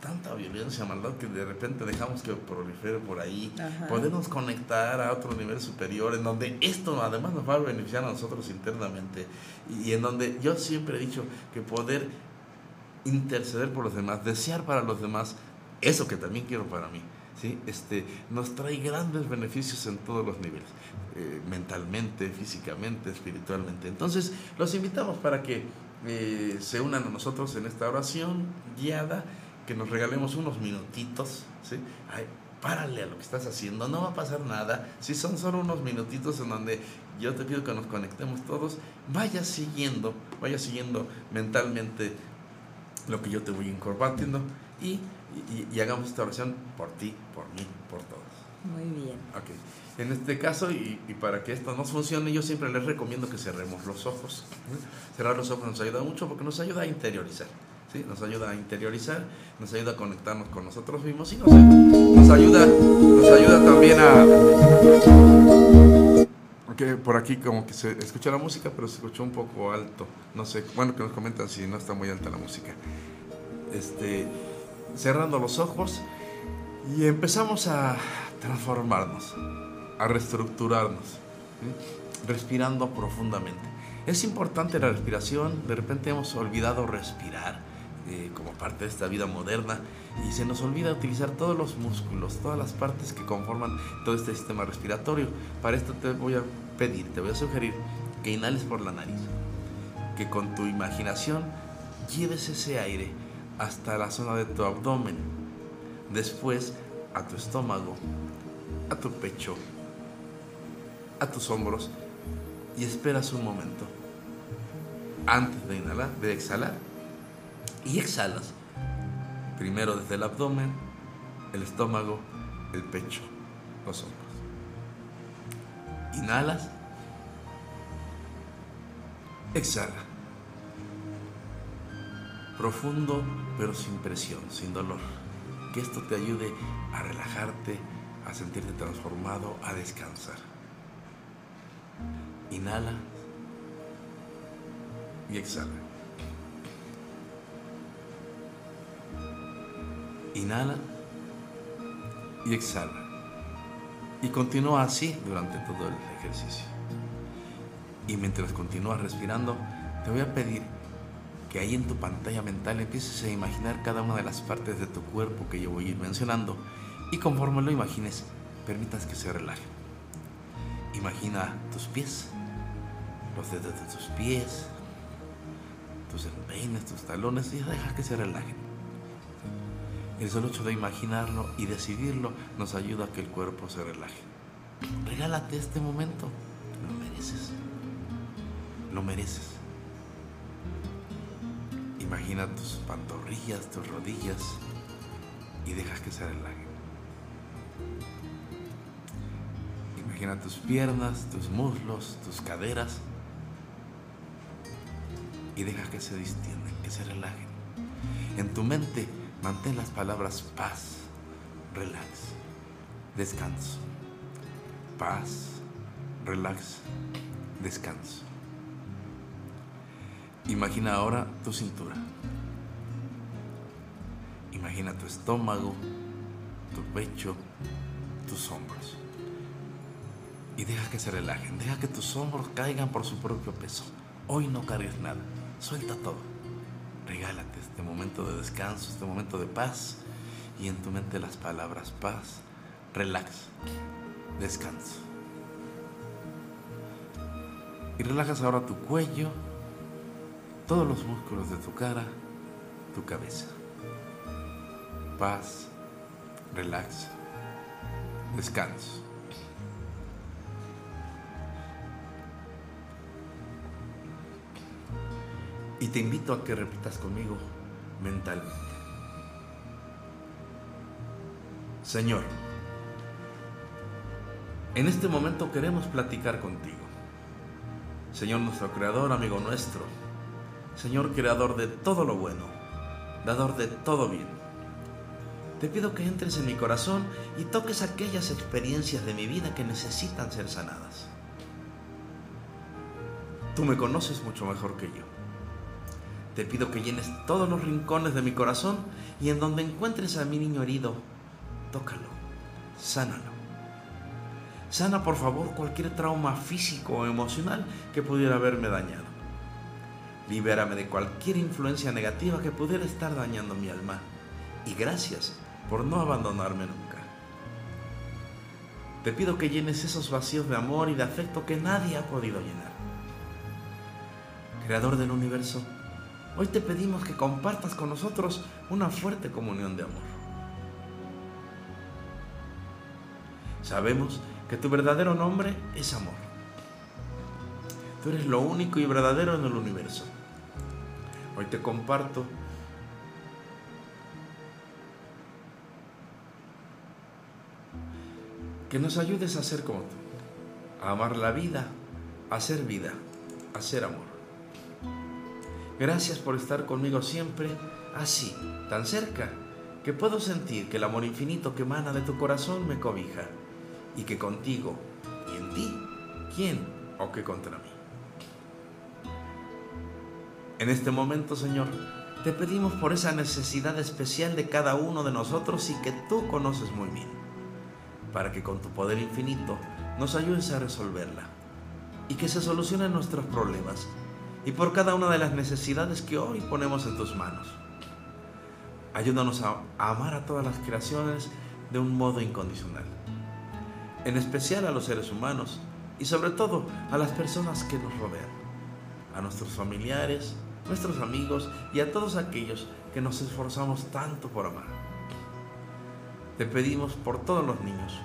E: tanta violencia, maldad que de repente dejamos que prolifere por ahí,
F: Ajá.
E: podernos conectar a otro nivel superior, en donde esto además nos va a beneficiar a nosotros internamente y, y en donde yo siempre he dicho que poder interceder por los demás, desear para los demás eso que también quiero para mí, ¿sí? este, nos trae grandes beneficios en todos los niveles, eh, mentalmente, físicamente, espiritualmente. Entonces, los invitamos para que eh, se unan a nosotros en esta oración guiada, que nos regalemos unos minutitos, ¿sí? Párale a lo que estás haciendo, no va a pasar nada, si son solo unos minutitos en donde yo te pido que nos conectemos todos, vaya siguiendo, vaya siguiendo mentalmente lo que yo te voy incorporando y, y, y hagamos esta oración por ti, por mí, por todos.
F: Muy bien.
E: Ok. En este caso, y, y para que esto no funcione, yo siempre les recomiendo que cerremos los ojos. ¿eh? Cerrar los ojos nos ayuda mucho porque nos ayuda a interiorizar. ¿sí? Nos ayuda a interiorizar, nos ayuda a conectarnos con nosotros mismos y nos, nos ayuda, nos ayuda también a... Ok, por aquí como que se escucha la música, pero se escuchó un poco alto. No sé, bueno, que nos comentan si no está muy alta la música. Este, cerrando los ojos y empezamos a transformarnos a reestructurarnos, respirando profundamente. Es importante la respiración, de repente hemos olvidado respirar eh, como parte de esta vida moderna y se nos olvida utilizar todos los músculos, todas las partes que conforman todo este sistema respiratorio. Para esto te voy a pedir, te voy a sugerir que inhales por la nariz, que con tu imaginación lleves ese aire hasta la zona de tu abdomen, después a tu estómago, a tu pecho, a tus hombros y esperas un momento antes de inhalar, de exhalar. Y exhalas primero desde el abdomen, el estómago, el pecho, los hombros. Inhalas, exhala. Profundo pero sin presión, sin dolor. Que esto te ayude a relajarte, a sentirte transformado, a descansar. Inhala y exhala. Inhala y exhala. Y continúa así durante todo el ejercicio. Y mientras continúas respirando, te voy a pedir que ahí en tu pantalla mental empieces a imaginar cada una de las partes de tu cuerpo que yo voy a ir mencionando. Y conforme lo imagines, permitas que se relaje. Imagina tus pies, los dedos de tus pies, tus empeines, tus talones y deja que se relajen. El solo hecho de imaginarlo y decidirlo nos ayuda a que el cuerpo se relaje. Regálate este momento, lo mereces. Lo mereces. Imagina tus pantorrillas, tus rodillas y dejas que se relajen. Imagina tus piernas, tus muslos, tus caderas y deja que se distienden, que se relajen. En tu mente mantén las palabras paz, relax, descanso. Paz, relax, descanso. Imagina ahora tu cintura. Imagina tu estómago, tu pecho, tus hombros. Y deja que se relajen, deja que tus hombros caigan por su propio peso. Hoy no cargues nada, suelta todo. Regálate este momento de descanso, este momento de paz y en tu mente las palabras paz, relax, descanso. Y relajas ahora tu cuello, todos los músculos de tu cara, tu cabeza. Paz, relax, descanso. Y te invito a que repitas conmigo mentalmente. Señor, en este momento queremos platicar contigo. Señor nuestro Creador, amigo nuestro. Señor Creador de todo lo bueno, dador de todo bien. Te pido que entres en mi corazón y toques aquellas experiencias de mi vida que necesitan ser sanadas. Tú me conoces mucho mejor que yo. Te pido que llenes todos los rincones de mi corazón y en donde encuentres a mi niño herido, tócalo, sánalo. Sana por favor cualquier trauma físico o emocional que pudiera haberme dañado. Libérame de cualquier influencia negativa que pudiera estar dañando mi alma. Y gracias por no abandonarme nunca. Te pido que llenes esos vacíos de amor y de afecto que nadie ha podido llenar. Creador del universo, hoy te pedimos que compartas con nosotros una fuerte comunión de amor. Sabemos que tu verdadero nombre es amor. Tú eres lo único y verdadero en el universo. Hoy te comparto que nos ayudes a ser como tú, a amar la vida, a ser vida, a ser amor. Gracias por estar conmigo siempre así, tan cerca, que puedo sentir que el amor infinito que emana de tu corazón me cobija y que contigo y en ti, ¿quién o qué contra mí? En este momento, Señor, te pedimos por esa necesidad especial de cada uno de nosotros y que tú conoces muy bien, para que con tu poder infinito nos ayudes a resolverla y que se solucionen nuestros problemas y por cada una de las necesidades que hoy ponemos en tus manos. Ayúdanos a, amar a todas las creaciones de un modo incondicional, en especial a los seres humanos y sobre todo a las personas que nos rodean, a nuestros familiares, nuestros amigos y a todos aquellos que nos esforzamos tanto por amar. Te pedimos por todos los niños,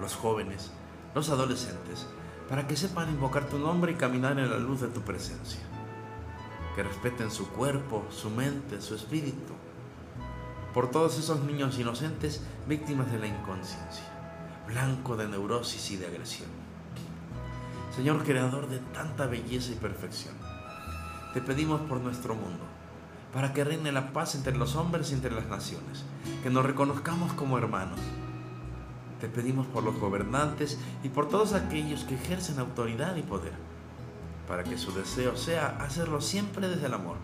E: los jóvenes, los adolescentes, para que sepan invocar tu nombre y caminar en la luz de tu presencia. Que respeten su cuerpo, su mente, su espíritu. Por todos esos niños inocentes víctimas de la inconsciencia, blanco de neurosis y de agresión. Señor creador de tanta belleza y perfección, te pedimos por nuestro mundo, para que reine la paz entre los hombres y entre las naciones, que nos reconozcamos como hermanos. Te pedimos por los gobernantes y por todos aquellos que ejercen autoridad y poder, para que su deseo sea hacerlo siempre desde el amor,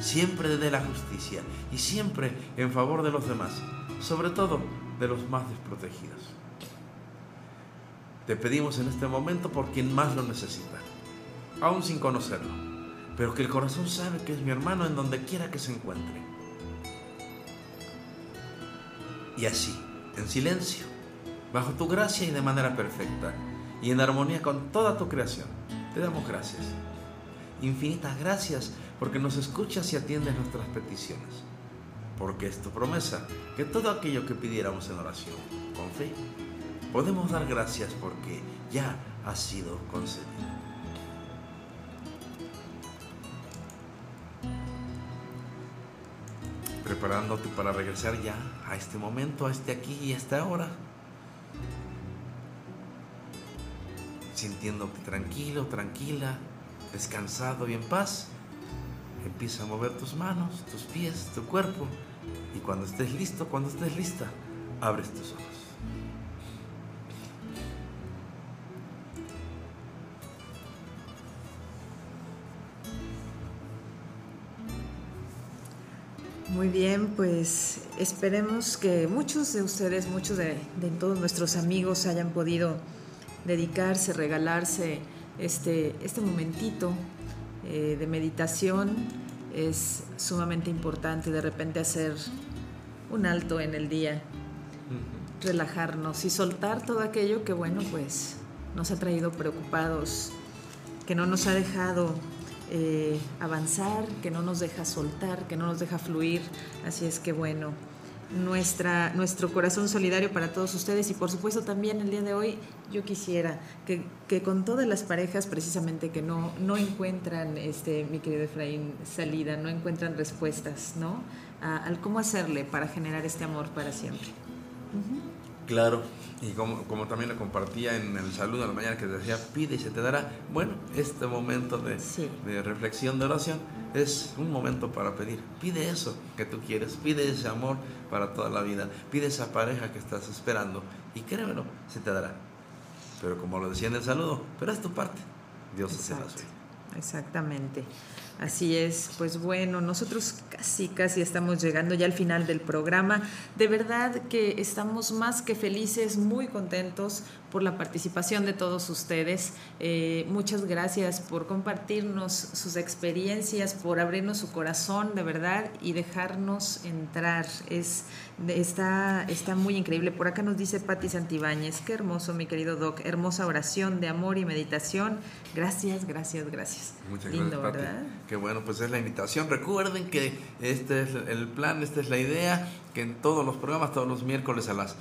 E: siempre desde la justicia y siempre en favor de los demás, sobre todo de los más desprotegidos. Te pedimos en este momento por quien más lo necesita, aún sin conocerlo pero que el corazón sabe que es mi hermano en donde quiera que se encuentre. Y así, en silencio, bajo tu gracia y de manera perfecta, y en armonía con toda tu creación, te damos gracias. Infinitas gracias porque nos escuchas y atiendes nuestras peticiones. Porque es tu promesa que todo aquello que pidiéramos en oración, con fe, podemos dar gracias porque ya ha sido concedido. Preparándote para regresar ya a este momento, a este aquí y a esta ahora. Sintiéndote tranquilo, tranquila, descansado y en paz. Empieza a mover tus manos, tus pies, tu cuerpo. Y cuando estés listo, cuando estés lista, abres tus ojos.
F: Muy bien, pues esperemos que muchos de ustedes, muchos de, todos nuestros amigos hayan podido dedicarse, regalarse este, este momentito eh, de meditación. Es sumamente importante de repente hacer un alto en el día, relajarnos y soltar todo aquello que, bueno, pues nos ha traído preocupados, que no nos ha dejado eh, avanzar, que no nos deja soltar, que no nos deja fluir. Así es que bueno, nuestra, nuestro corazón solidario para todos ustedes y por supuesto también el día de hoy yo quisiera que, que con todas las parejas precisamente que no, no encuentran, este, mi querido Efraín, salida, no encuentran respuestas, ¿no? al cómo hacerle para generar este amor para siempre.
E: Claro, y como, como, también lo compartía en el saludo a la mañana que decía, pide y se te dará. Bueno, este momento de, de, reflexión, de oración, es un momento para pedir. Pide eso que tú quieres, pide ese amor para toda la vida, pide esa pareja que estás esperando y créemelo, se te dará. Pero como lo decía en el saludo, pero es tu parte, Dios hace la suya.
F: Exactamente. Así es, pues bueno, nosotros casi, casi estamos llegando ya al final del programa. De verdad que estamos más que felices, muy contentos por la participación de todos ustedes. Eh, muchas gracias por compartirnos sus experiencias, por abrirnos su corazón de verdad y dejarnos entrar. Es, está, está muy increíble. Por acá nos dice Patti Santibáñez, qué hermoso mi querido Doc, hermosa oración de amor y meditación. Gracias, gracias, gracias.
E: Muchas Lindo, gracias, ¿verdad? Qué bueno, pues es la invitación. Recuerden que este es el plan, esta es la idea, que en todos los programas, todos los miércoles a las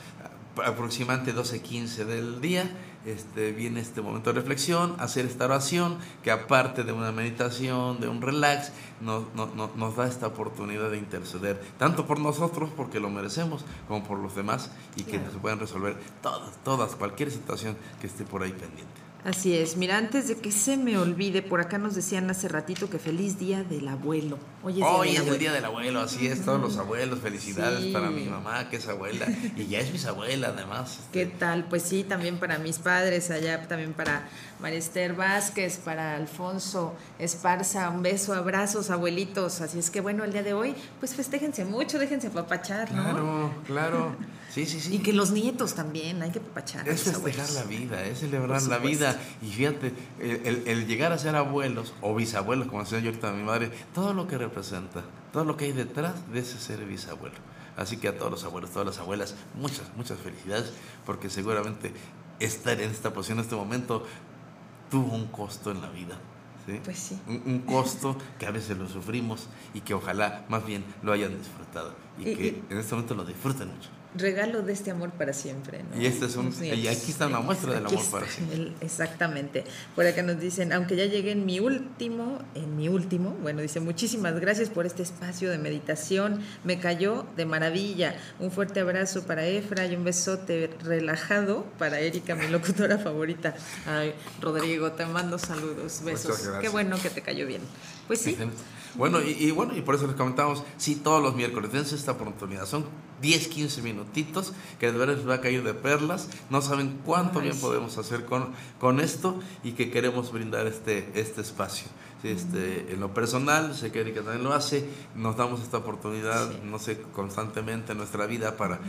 E: aproximadamente 12.15 del día, este, viene este momento de reflexión, hacer esta oración, que aparte de una meditación, de un relax, nos, nos da esta oportunidad de interceder, tanto por nosotros, porque lo merecemos, como por los demás, y que se puedan resolver todas, todas, cualquier situación que esté por ahí pendiente.
F: Así es. Mira, antes de que se me olvide, por acá nos decían hace ratito que feliz día del abuelo.
E: Hoy es, el día del abuelo, así es, todos los abuelos. Felicidades para mi mamá, que es abuela, y ya es bisabuela además.
F: ¿Qué tal? Pues sí, también para mis padres, allá también para María Esther Vázquez, para Alfonso Esparza, un beso, abrazos, abuelitos. Así es que bueno, el día de hoy, pues festéjense mucho, déjense apapachar, ¿no?
E: Claro, claro. Sí, sí, sí.
F: Y que los nietos también, hay que apapachar.
E: Es festejar la vida, es celebrar la vida. Y fíjate, el, llegar a ser abuelos o bisabuelos, como decía yo ahorita mi madre, todo lo que representa, todo lo que hay detrás de ese ser bisabuelo. Así que a todos los abuelos, todas las abuelas, muchas, muchas felicidades, porque seguramente estar en esta posición en este momento tuvo un costo en la vida. ¿sí?
F: Pues sí.
E: Un, costo que a veces lo sufrimos y que ojalá más bien lo hayan disfrutado y, que en este momento lo disfruten mucho
F: regalo de este amor para siempre.
E: Y este es un, y aquí está una muestra del amor para siempre.
F: exactamente. Por acá nos dicen, aunque ya llegué en mi último, en mi último, bueno, dice, muchísimas gracias por este espacio de meditación, me cayó de maravilla. Un fuerte abrazo para Efra y un besote relajado para Erika, mi locutora favorita. Ay, Rodrigo, te mando saludos, besos. Qué bueno que te cayó bien. Pues sí.
E: Bueno, y, bueno, y por eso les comentamos, sí, todos los miércoles, dense esta oportunidad. Son 10, 15 minutitos que de verdad les va a caer de perlas. No saben cuánto bien podemos hacer con, con esto y que queremos brindar este, este espacio. Este, en lo personal, sé que Erika también lo hace, nos damos esta oportunidad, no sé, constantemente en nuestra vida para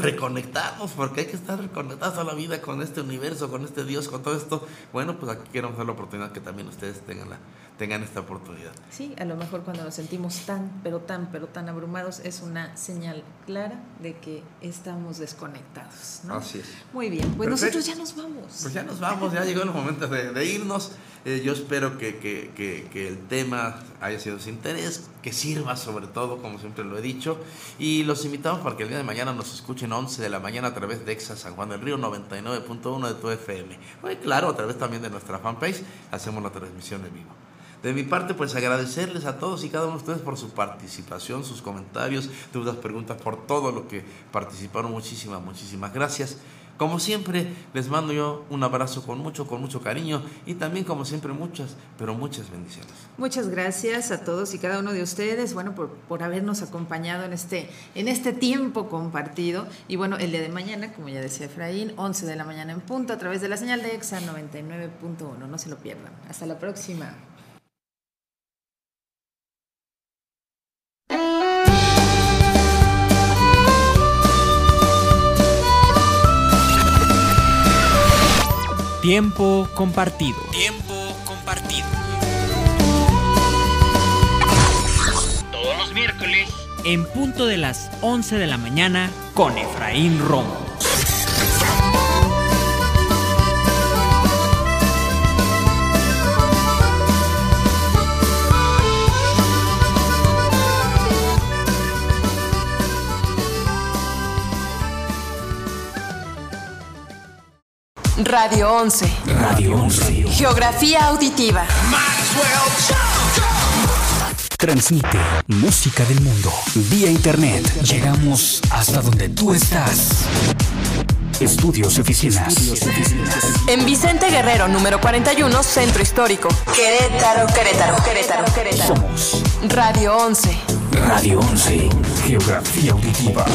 E: reconectarnos, porque hay que estar reconectados a la vida con este universo, con este Dios, con todo esto. Bueno, pues aquí queremos dar la oportunidad que también ustedes tengan la, tengan esta oportunidad.
F: Sí, a lo mejor cuando nos sentimos tan, pero tan, pero tan abrumados es una señal clara de que estamos desconectados. ¿no?
E: Así es.
F: Muy bien, pues nosotros ya nos vamos.
E: Pues ya nos vamos, ya llegó el momento de, irnos. Eh, yo espero que, que, que, que, el tema haya sido de su interés, que sirva sobre todo, como siempre lo he dicho. Y los invitamos para que el día de mañana nos escuchen 11 de la mañana a través de EXA San Juan del Río 99.1 de tu FM. Muy claro, a través también de nuestra fanpage hacemos la transmisión en vivo. De mi parte, pues agradecerles a todos y cada uno de ustedes por su participación, sus comentarios, dudas, preguntas, por todo lo que participaron. Muchísimas, muchísimas gracias. Como siempre, les mando yo un abrazo con mucho, con mucho cariño y también, como siempre, muchas, pero muchas bendiciones.
F: Muchas gracias a todos y cada uno de ustedes, bueno, por, por habernos acompañado en este, en este tiempo compartido. Y bueno, el día de mañana, como ya decía Efraín, 11 de la mañana en punto, a través de la señal de EXA 99.1. No se lo pierdan. Hasta la próxima.
D: Tiempo compartido. Tiempo compartido. Todos los miércoles en punto de las 11 de la mañana con Efraín Romo.
C: Radio 11.
A: Radio 11.
C: Geografía auditiva.
A: Transmite música del mundo vía internet. Llegamos hasta donde tú estás. Estudios y oficinas.
C: En Vicente Guerrero, número 41, Centro Histórico. Querétaro, Querétaro, Querétaro, Querétaro.
A: Somos
C: Radio 11.
A: Radio 11. Geografía auditiva.